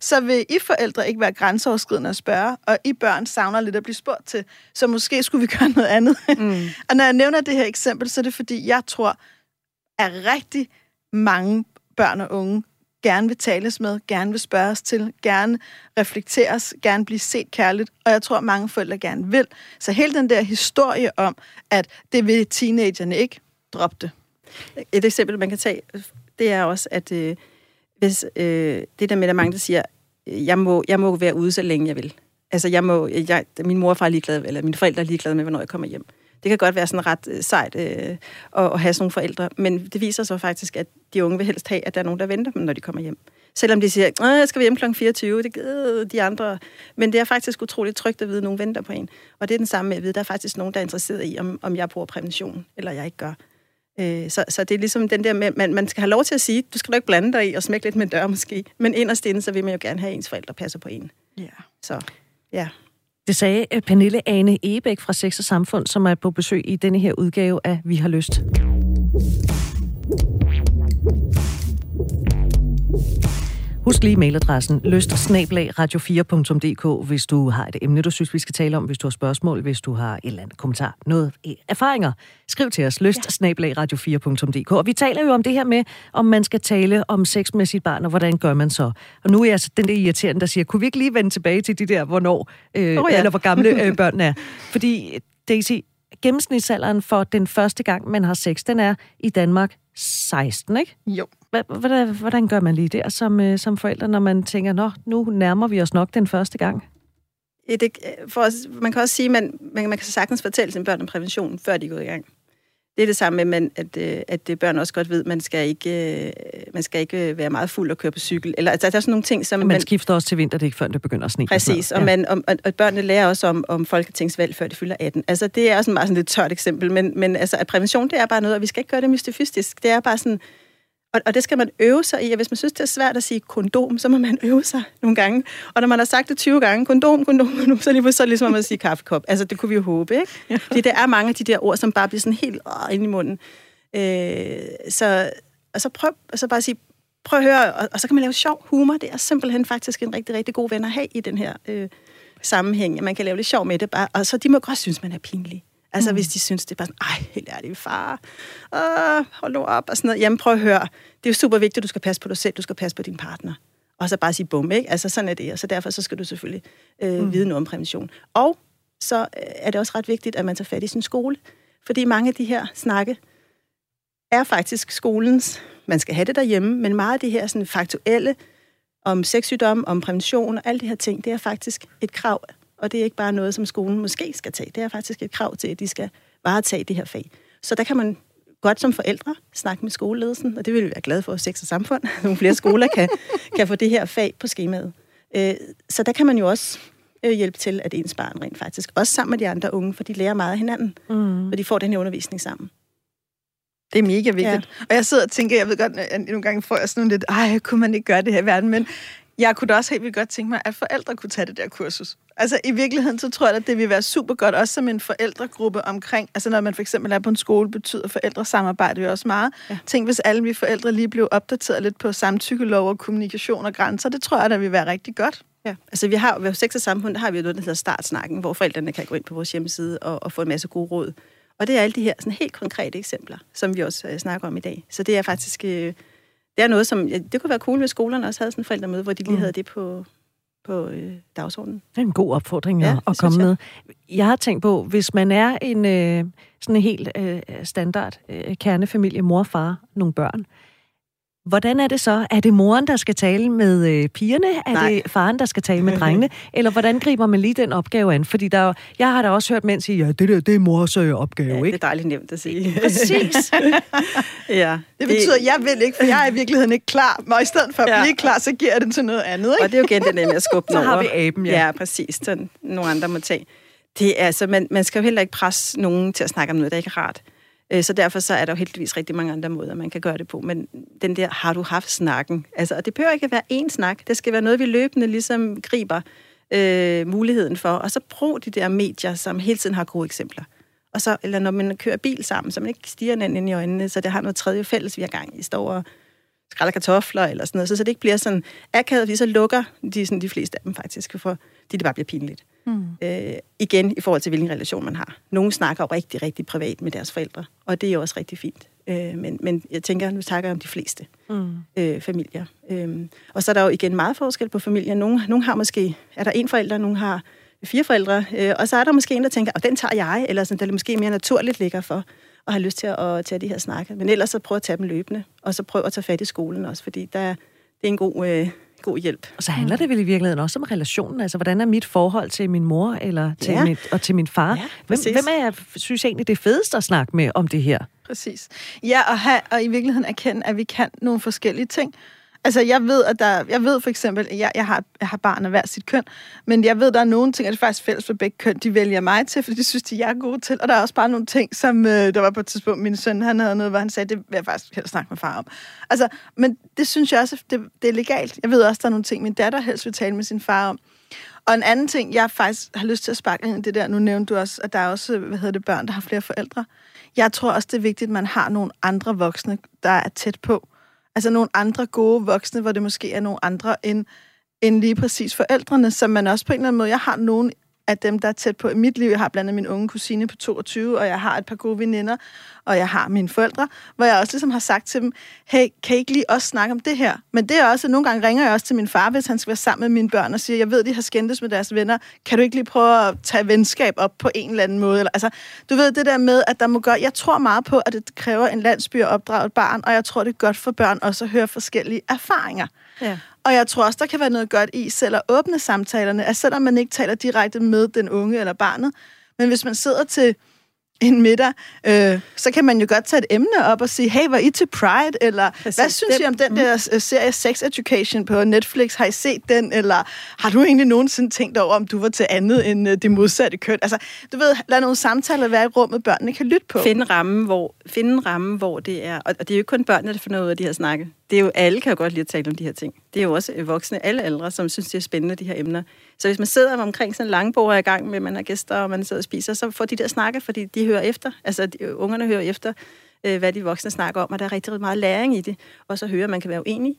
så vil I forældre ikke være grænseoverskridende at spørge, og I børn savner lidt at blive spurgt til. Så måske skulle vi gøre noget andet. Mm. og når jeg nævner det her eksempel, så er det fordi, jeg tror, at rigtig mange børn og unge gerne vil tales med, gerne vil spørges til, gerne reflekteres, gerne blive set kærligt, og jeg tror, at mange forældre gerne vil. Så hele den der historie om, at det vil teenagerne ikke, drop det. Et eksempel, man kan tage, det er også, at øh, hvis øh, det der med, at mange der siger, øh, jeg må, jeg må være ude så længe jeg vil. Altså, jeg må, øh, jeg, min mor og far er ligeglade, eller mine forældre er ligeglade med, hvornår jeg kommer hjem. Det kan godt være sådan ret øh, sejt øh, at, at have sådan nogle forældre, men det viser sig faktisk, at de unge vil helst have, at der er nogen, der venter dem, når de kommer hjem. Selvom de siger, at jeg skal hjemme kl. 24, det gider de andre. Men det er faktisk utroligt trygt at vide, at nogen venter på en. Og det er den samme med at vide, at der er faktisk nogen, der er interesseret i, om, om jeg bruger prævention, eller jeg ikke gør. Øh, så, så det er ligesom den der med, man, man skal have lov til at sige, du skal nok ikke blande dig i og smække lidt med dør måske. Men inderst inde, så vil man jo gerne have, at ens forældre passer på en. Ja. Så, ja. Det sagde øh, Pernille Ane Ebæk fra Sex og Samfund, som er på besøg i denne her udgave af Vi har lyst. Husk lige mailadressen lyst radio4.dk, hvis du har et emne, du synes, vi skal tale om, hvis du har spørgsmål, hvis du har et eller andet kommentar, noget erfaringer. Skriv til os, lyst radio4.dk. Og vi taler jo om det her med, om man skal tale om sex med sit barn, og hvordan gør man så? Og nu er jeg altså den der irriterende, der siger, kunne vi ikke lige vende tilbage til de der, hvornår, øh, oh ja. eller hvor gamle øh, børn er? Fordi, Daisy, gennemsnitsalderen for den første gang, man har sex, den er i Danmark 16, ikke? Jo. Hvordan, hvordan gør man lige der som, øh, som forældre, når man tænker, nå, nu nærmer vi os nok den første gang? Ja, det, for os, man kan også sige, at man, man, man kan sagtens fortælle sine børn om prævention, før de går i gang. Det er det samme med, at, øh, at, at børn også godt ved, at man skal ikke, øh, man skal ikke være meget fuld og køre på cykel. Eller, altså, der er sådan nogle ting, som... man, man skifter også til vinter, det er ikke før, det begynder at sne. Præcis, og, man, og, og, og børnene lærer også om, om folketingsvalg, før de fylder 18. Altså, det er også en meget sådan lidt tørt eksempel, men, men altså, at prævention, det er bare noget, og vi skal ikke gøre det mystifistisk. Det er bare sådan, og, og det skal man øve sig i, og hvis man synes, det er svært at sige kondom, så må man øve sig nogle gange. Og når man har sagt det 20 gange, kondom, kondom, kondom, så er det så ligesom at sige kaffekop. Altså, det kunne vi jo håbe, ikke? Ja. Fordi der er mange af de der ord, som bare bliver sådan helt øh, ind i munden. Øh, så, og så prøv og så bare sige, prøv at høre, og, og så kan man lave sjov humor. Det er simpelthen faktisk en rigtig, rigtig god ven at have i den her øh, sammenhæng. Man kan lave lidt sjov med det bare, og så de må godt synes, man er pinlig. Altså, mm. hvis de synes, det er bare sådan, ej, helt ærligt, far, Åh, hold nu op, og sådan noget. Jamen, prøv at høre. Det er jo super vigtigt, at du skal passe på dig selv, du skal passe på din partner. Og så bare sige bum, ikke? Altså, sådan er det. Og så derfor så skal du selvfølgelig øh, mm. vide noget om prævention. Og så øh, er det også ret vigtigt, at man tager fat i sin skole. Fordi mange af de her snakke er faktisk skolens, man skal have det derhjemme, men meget af det her sådan faktuelle om sexsygdom, om prævention og alle de her ting, det er faktisk et krav og det er ikke bare noget, som skolen måske skal tage. Det er faktisk et krav til, at de skal varetage det her fag. Så der kan man godt som forældre snakke med skoleledelsen, og det vil vi være glade for at Sex og Samfund. Nogle flere skoler kan, kan få det her fag på skemaet. Øh, så der kan man jo også øh, hjælpe til, at ens barn rent faktisk, også sammen med de andre unge, for de lærer meget af hinanden, mm. og de får den her undervisning sammen. Det er mega vigtigt. Ja. Og jeg sidder og tænker, jeg ved godt, at nogle gange får jeg sådan lidt, ej, kunne man ikke gøre det her i verden, men Jeg kunne da også helt vildt godt tænke mig, at forældre kunne tage det der kursus. Altså i virkeligheden, så tror jeg, at det vil være super godt, også som en forældregruppe omkring, altså når man for eksempel er på en skole, betyder forældresamarbejde jo også meget. Ja. Tænk, hvis alle vi forældre lige blev opdateret lidt på samtykkelov og kommunikation og grænser, det tror jeg, der vil være rigtig godt. Ja, altså vi har ved Sex og Samfund, der har vi jo noget, der hedder Startsnakken, hvor forældrene kan gå ind på vores hjemmeside og, og få en masse gode råd. Og det er alle de her sådan helt konkrete eksempler, som vi også uh, snakker om i dag. Så det er faktisk, uh, det er noget, som, ja, det kunne være cool, hvis skolerne også havde sådan en forældremøde, hvor de lige mm. havde det på, på øh, dagsordenen. Det er en god opfordring ja, at komme med. Jeg har tænkt på, hvis man er en øh, sådan en helt øh, standard øh, kernefamilie, mor, far, nogle børn, Hvordan er det så? Er det moren, der skal tale med øh, pigerne? Er Nej. det faren, der skal tale med drengene? Eller hvordan griber man lige den opgave an? Fordi der, jeg har da også hørt mænd sige, ja, det der, det er mors øh, opgave, ja, ikke? det er dejligt nemt at sige. Præcis. ja. Det betyder, at jeg vil ikke, for jeg er i virkeligheden ikke klar. Og i stedet for at ja. blive klar, så giver jeg den til noget andet, ikke? Og det er jo igen det med at skubbe Så har vi aben, ja. Ja, præcis. Så nogle andre må tage. Det er, altså, man, man skal jo heller ikke presse nogen til at snakke om noget, der ikke er rart. Øh, så derfor så er der jo heldigvis rigtig mange andre måder, man kan gøre det på. Men den der, har du haft snakken? Altså, og det behøver ikke at være én snak. Det skal være noget, vi løbende ligesom griber øh, muligheden for. Og så brug de der medier, som hele tiden har gode eksempler. Og så, eller når man kører bil sammen, så man ikke stiger den ind i øjnene, så det har noget tredje fælles, vi har gang i. Står og skræller kartofler eller sådan noget, så, så det ikke bliver sådan akavet, fordi så lukker de, sådan, de fleste af dem faktisk, for det, det bare bliver pinligt. Mm. Øh, igen i forhold til, hvilken relation man har. Nogle snakker jo rigtig, rigtig privat med deres forældre, og det er jo også rigtig fint. Øh, men, men jeg tænker, nu snakker jeg om de fleste mm. øh, familier. Øh, og så er der jo igen meget forskel på familier. Nogle, nogle har måske, er der en forælder, nogle har fire forældre, øh, og så er der måske en, der tænker, at den tager jeg, eller sådan, der måske mere naturligt ligger for og har lyst til at tage de her snakke. Men ellers så prøv at tage dem løbende, og så prøv at tage fat i skolen også, fordi der, det er en god, øh, god hjælp. Og så handler det vel i virkeligheden også om relationen. Altså, hvordan er mit forhold til min mor eller til ja. mit, og til min far? Ja, hvem, hvem er jeg synes egentlig det fedeste at snakke med om det her? Præcis. Ja, og, have, og i virkeligheden erkende, at vi kan nogle forskellige ting. Altså, jeg ved, at der, jeg ved for eksempel, at jeg, jeg, har, jeg har barn af hver sit køn, men jeg ved, at der er nogle ting, at det er faktisk fælles for begge køn, de vælger mig til, fordi de synes, de er gode til. Og der er også bare nogle ting, som, øh, der var på et tidspunkt, min søn, han havde noget, hvor han sagde, det vil jeg faktisk helst snakke med far om. Altså, men det synes jeg også, det, det er legalt. Jeg ved også, der er nogle ting, min datter helst vil tale med sin far om. Og en anden ting, jeg faktisk har lyst til at sparke ind i det der, nu nævnte du også, at der er også, hvad hedder det, børn, der har flere forældre. Jeg tror også, det er vigtigt, at man har nogle andre voksne, der er tæt på Altså nogle andre gode voksne, hvor det måske er nogle andre end, end lige præcis forældrene, som man også på en eller anden måde... Jeg har nogen af dem, der er tæt på i mit liv. Jeg har blandt andet min unge kusine på 22, og jeg har et par gode veninder, og jeg har mine forældre, hvor jeg også ligesom har sagt til dem, hey, kan I ikke lige også snakke om det her? Men det er også, at nogle gange ringer jeg også til min far, hvis han skal være sammen med mine børn, og siger, jeg ved, de har skændtes med deres venner. Kan du ikke lige prøve at tage venskab op på en eller anden måde? Eller, altså, du ved, det der med, at der må gøre... Jeg tror meget på, at det kræver en landsby at opdrage et barn, og jeg tror, det er godt for børn også at høre forskellige erfaringer. Ja. Og jeg tror også, der kan være noget godt i selv at åbne samtalerne, at selvom man ikke taler direkte med den unge eller barnet, men hvis man sidder til en middag, øh, så kan man jo godt tage et emne op og sige, hey, var I til Pride? Eller Præcis. hvad synes I om den der mm. serie Sex Education på Netflix? Har I set den? Eller har du egentlig nogensinde tænkt over, om du var til andet end uh, det modsatte køn? Altså, du ved, lad nogle samtaler være i rummet, børnene kan lytte på. Finde ramme, hvor, finde en ramme, hvor det er, og det er jo ikke kun børnene, der finder ud af de her snakke. Det er jo alle, kan jo godt lide at tale om de her ting. Det er jo også voksne, alle aldre, som synes, det er spændende, de her emner. Så hvis man sidder omkring sådan en langbord og er i gang med, at man har gæster, og man sidder og spiser, så får de der snakke, fordi de hører efter. Altså, de, ungerne hører efter, øh, hvad de voksne snakker om, og der er rigtig, meget læring i det. Og så høre, at man kan være uenig,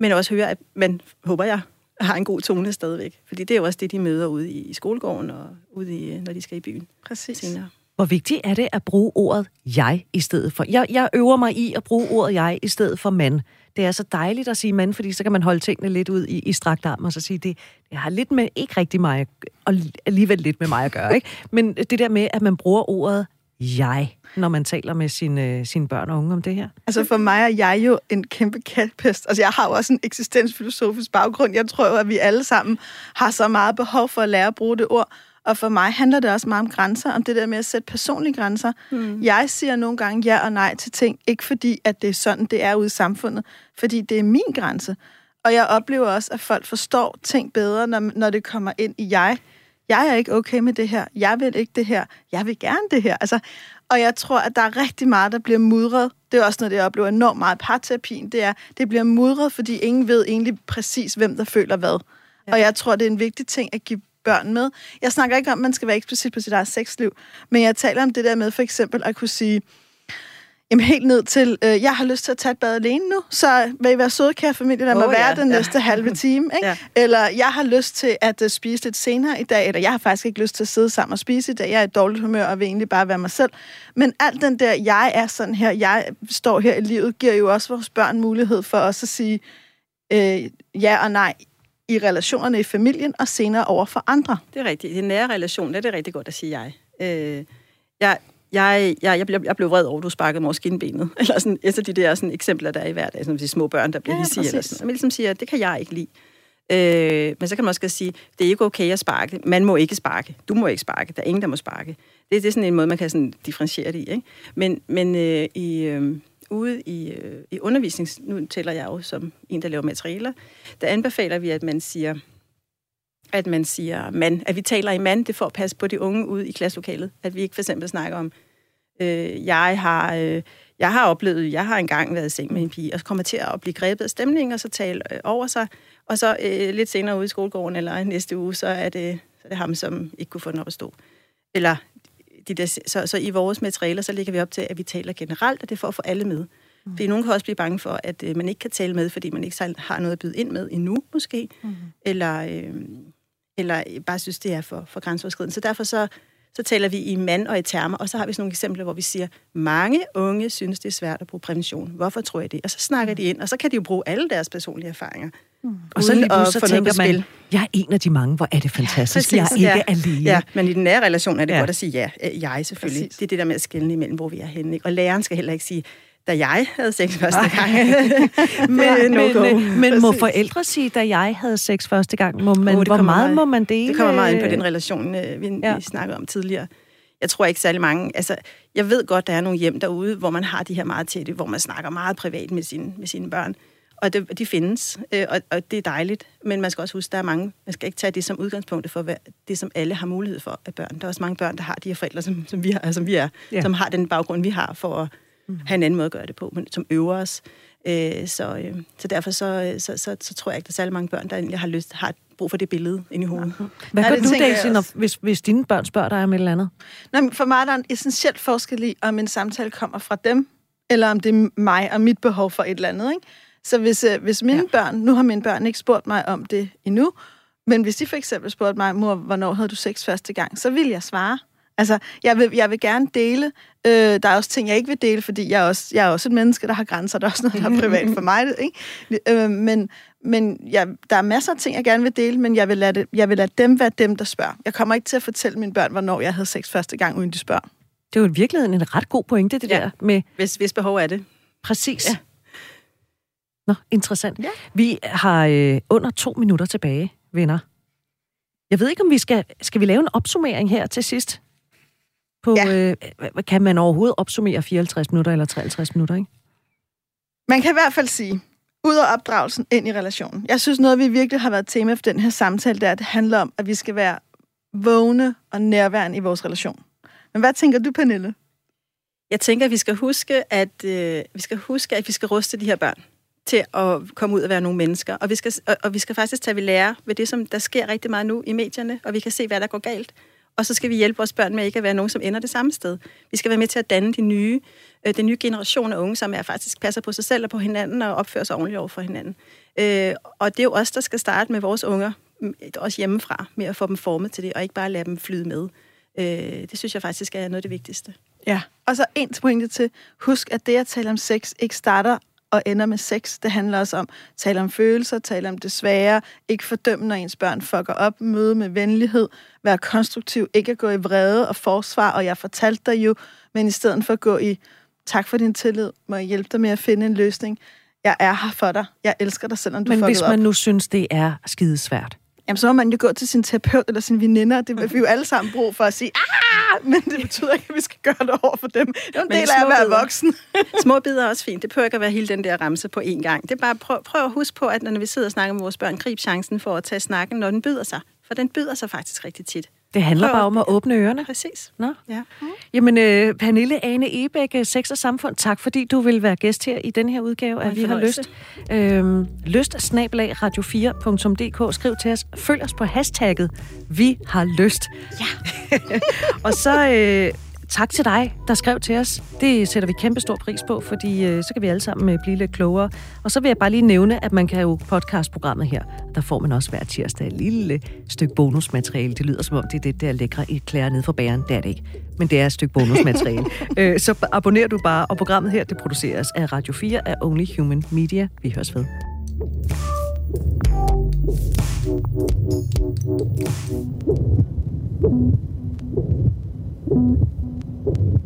men også høre, at man, håber jeg, har en god tone stadigvæk. Fordi det er jo også det, de møder ude i skolegården og ude i, når de skal i byen. Præcis. Senere. Hvor vigtigt er det at bruge ordet jeg i stedet for? Jeg, jeg øver mig i at bruge ordet jeg i stedet for mand. Det er så dejligt at sige mand, fordi så kan man holde tingene lidt ud i, i strakt arm og så sige, det, det har lidt med, ikke rigtig mig, og alligevel lidt med mig at gøre, ikke? Men det der med, at man bruger ordet jeg, når man taler med sine, sine børn og unge om det her? Altså for mig er jeg jo en kæmpe kældpest. Altså jeg har jo også en eksistensfilosofisk baggrund. Jeg tror jo, at vi alle sammen har så meget behov for at lære at bruge det ord. Og for mig handler det også meget om grænser, om det der med at sætte personlige grænser. Mm. Jeg siger nogle gange ja og nej til ting, ikke fordi, at det er sådan, det er ude i samfundet, fordi det er min grænse. Og jeg oplever også, at folk forstår ting bedre, når, når det kommer ind i jeg. Jeg er ikke okay med det her. Jeg vil ikke det her. Jeg vil gerne det her. Altså, Og jeg tror, at der er rigtig meget, der bliver mudret. Det er også noget, det jeg oplever enormt meget i parterapien. Det er, det bliver mudret, fordi ingen ved egentlig præcis, hvem der føler hvad. Ja. Og jeg tror, det er en vigtig ting at give børn med. Jeg snakker ikke om, at man skal være eksplicit på sit eget sexliv, men jeg taler om det der med for eksempel at kunne sige, Jamen helt ned til, øh, jeg har lyst til at tage et bad alene nu, så vil I være søde, kære familie, lad oh, mig være ja, den ja. næste halve time. Ikke? ja. Eller jeg har lyst til at uh, spise lidt senere i dag, eller jeg har faktisk ikke lyst til at sidde sammen og spise i dag, jeg er i dårligt humør og vil egentlig bare være mig selv. Men alt den der, jeg er sådan her, jeg står her i livet, giver jo også vores børn mulighed for os at sige øh, ja og nej i relationerne i familien, og senere over for andre. Det er rigtigt. I en nære relation, det er det rigtig godt at sige jeg. Øh, jeg jeg, jeg, jeg, blev, jeg blev vred over, at du sparkede mig over skinbenet. Eller sådan, efter de der sådan, eksempler, der er i hverdagen, som de små børn, der bliver ja, hissige. Eller sådan. Man ligesom siger, det kan jeg ikke lide. Øh, men så kan man også sige, det er ikke okay at sparke. Man må ikke sparke. Du må ikke sparke. Der er ingen, der må sparke. Det, det er sådan en måde, man kan sådan differentiere det i. Ikke? Men, men øh, i, øh, ude i, øh, i undervisning, nu tæller jeg jo som en, der laver materialer, der anbefaler vi, at man siger, at man siger mand, at vi taler i mand, det får at passe på de unge ude i klasselokalet. At vi ikke for eksempel snakker om, øh, jeg har... Øh, jeg har oplevet, jeg har engang været i seng med en pige, og så kommer til at blive grebet af stemningen, og så tale øh, over sig. Og så øh, lidt senere ude i skolegården, eller næste uge, så er det, så er det ham, som ikke kunne få den op at stå. Eller de der, så, så i vores materialer, så ligger vi op til, at vi taler generelt, og det er for at få alle med. Mm. Fordi nogen kan også blive bange for, at øh, man ikke kan tale med, fordi man ikke har noget at byde ind med endnu, måske. Mm. Eller, øh, eller bare synes, det er for, for grænseoverskridende. Så derfor så, så taler vi i mand og i termer, og så har vi sådan nogle eksempler, hvor vi siger, mange unge synes, det er svært at bruge prævention. Hvorfor tror jeg det? Og så snakker de ind, og så kan de jo bruge alle deres personlige erfaringer. Og så lige så tænker man, jeg er en af de mange, hvor er det fantastisk, ja, præcis, jeg er ikke ja. alene. Ja, men i den nære relation er det ja. godt at sige ja. Jeg selvfølgelig. Præcis. Det er det der med at skille imellem, hvor vi er henne. Ikke? Og læreren skal heller ikke sige, da jeg havde sex første gang. men, no men, men må forældre sige, da jeg havde sex første gang? Må man, oh, hvor meget, må man dele? Det kommer meget ind på den relation, øh, vi, ja. vi snakkede om tidligere. Jeg tror ikke særlig mange... Altså, jeg ved godt, der er nogle hjem derude, hvor man har de her meget tætte, hvor man snakker meget privat med sine, med sine børn. Og det, de findes, øh, og, og det er dejligt. Men man skal også huske, der er mange... Man skal ikke tage det som udgangspunkt for hvad, det, som alle har mulighed for af børn. Der er også mange børn, der har de her forældre, som, som, vi, har, som vi er, ja. som har den baggrund, vi har for at mm. have en anden måde at gøre det på, men som øver os. Øh, så, øh, så derfor så, så, så, så tror jeg ikke, der er særlig mange børn, der egentlig har lyst har brug for det billede ind i hovedet. Hvad gør du, Daisy, når, hvis, hvis dine børn spørger dig om et eller andet? Nå, for mig er der en essentiel forskel i, om en samtale kommer fra dem, eller om det er mig og mit behov for et eller andet. Ikke? Så hvis, øh, hvis mine ja. børn, nu har mine børn ikke spurgt mig om det endnu, men hvis de for eksempel spurgte mig, mor, hvornår havde du sex første gang, så vil jeg svare. Altså, jeg vil, jeg vil gerne dele. Øh, der er også ting, jeg ikke vil dele, fordi jeg er, også, jeg er også et menneske, der har grænser. Der er også noget, der er privat for mig. Ikke? Øh, men men jeg, der er masser af ting, jeg gerne vil dele, men jeg vil, lade det, jeg vil lade dem være dem, der spørger. Jeg kommer ikke til at fortælle mine børn, hvornår jeg havde sex første gang, uden de spørger. Det er jo i virkeligheden en ret god pointe, det ja. der. Med... Hvis, hvis behov er det. Præcis. Ja. Nå, interessant. Ja. Vi har øh, under to minutter tilbage, venner. Jeg ved ikke, om vi skal... Skal vi lave en opsummering her til sidst? på, ja. øh, kan man overhovedet opsummere 54 minutter eller 53 minutter, ikke? Man kan i hvert fald sige, ud af opdragelsen ind i relationen. Jeg synes, noget, vi virkelig har været tema for den her samtale, det er, at det handler om, at vi skal være vågne og nærværende i vores relation. Men hvad tænker du, Pernille? Jeg tænker, at vi skal huske, at øh, vi skal huske, at vi skal ruste de her børn til at komme ud og være nogle mennesker. Og vi skal, og, og vi skal faktisk tage vi lære ved det, som der sker rigtig meget nu i medierne, og vi kan se, hvad der går galt og så skal vi hjælpe vores børn med ikke at være nogen, som ender det samme sted. Vi skal være med til at danne de nye, øh, den nye generation af unge, som er faktisk passer på sig selv og på hinanden og opfører sig ordentligt over for hinanden. Øh, og det er jo os, der skal starte med vores unger, også hjemmefra, med at få dem formet til det, og ikke bare lade dem flyde med. Øh, det synes jeg faktisk er noget af det vigtigste. Ja, og så en pointe til. Husk, at det at tale om sex ikke starter og ender med sex. Det handler også om at tale om følelser, tale om det svære, ikke fordømme, når ens børn fucker op, møde med venlighed, være konstruktiv, ikke at gå i vrede og forsvar, og jeg fortalte dig jo, men i stedet for at gå i tak for din tillid, må jeg hjælpe dig med at finde en løsning. Jeg er her for dig. Jeg elsker dig, selvom du Men hvis man op. nu synes, det er skidesvært, jamen så må man jo gå til sin terapeut eller sin veninder. Det vil vi jo alle sammen brug for at sige, ah, men det betyder ikke, at vi skal gøre det over for dem. Det er en del af at være voksen. små bidder er også fint. Det behøver ikke at være hele den der ramse på én gang. Det er bare prøv, prøv at huske på, at når vi sidder og snakker med vores børn, grib chancen for at tage snakken, når den byder sig. For den byder sig faktisk rigtig tit. Det handler bare om at åbne ørerne. Præcis. Nå? Ja. Jamen, øh, Pernille Ane Ebæk, øh, Sex og Samfund, tak fordi du vil være gæst her i den her udgave af Vi har lyst. Øhm, lyst snabelag radio4.dk. Skriv til os. Følg os på hashtagget Vi har lyst. Ja. og så øh, tak til dig, der skrev til os. Det sætter vi kæmpe stor pris på, fordi øh, så kan vi alle sammen øh, blive lidt klogere. Og så vil jeg bare lige nævne, at man kan jo podcastprogrammet her, der får man også hver tirsdag et lille stykke bonusmateriale. Det lyder som om, det er det der lækre i klæder ned for bæren. Det er det ikke. Men det er et stykke bonusmateriale. øh, så abonner du bare, og programmet her, det produceres af Radio 4 af Only Human Media. Vi høres ved. Thank you. you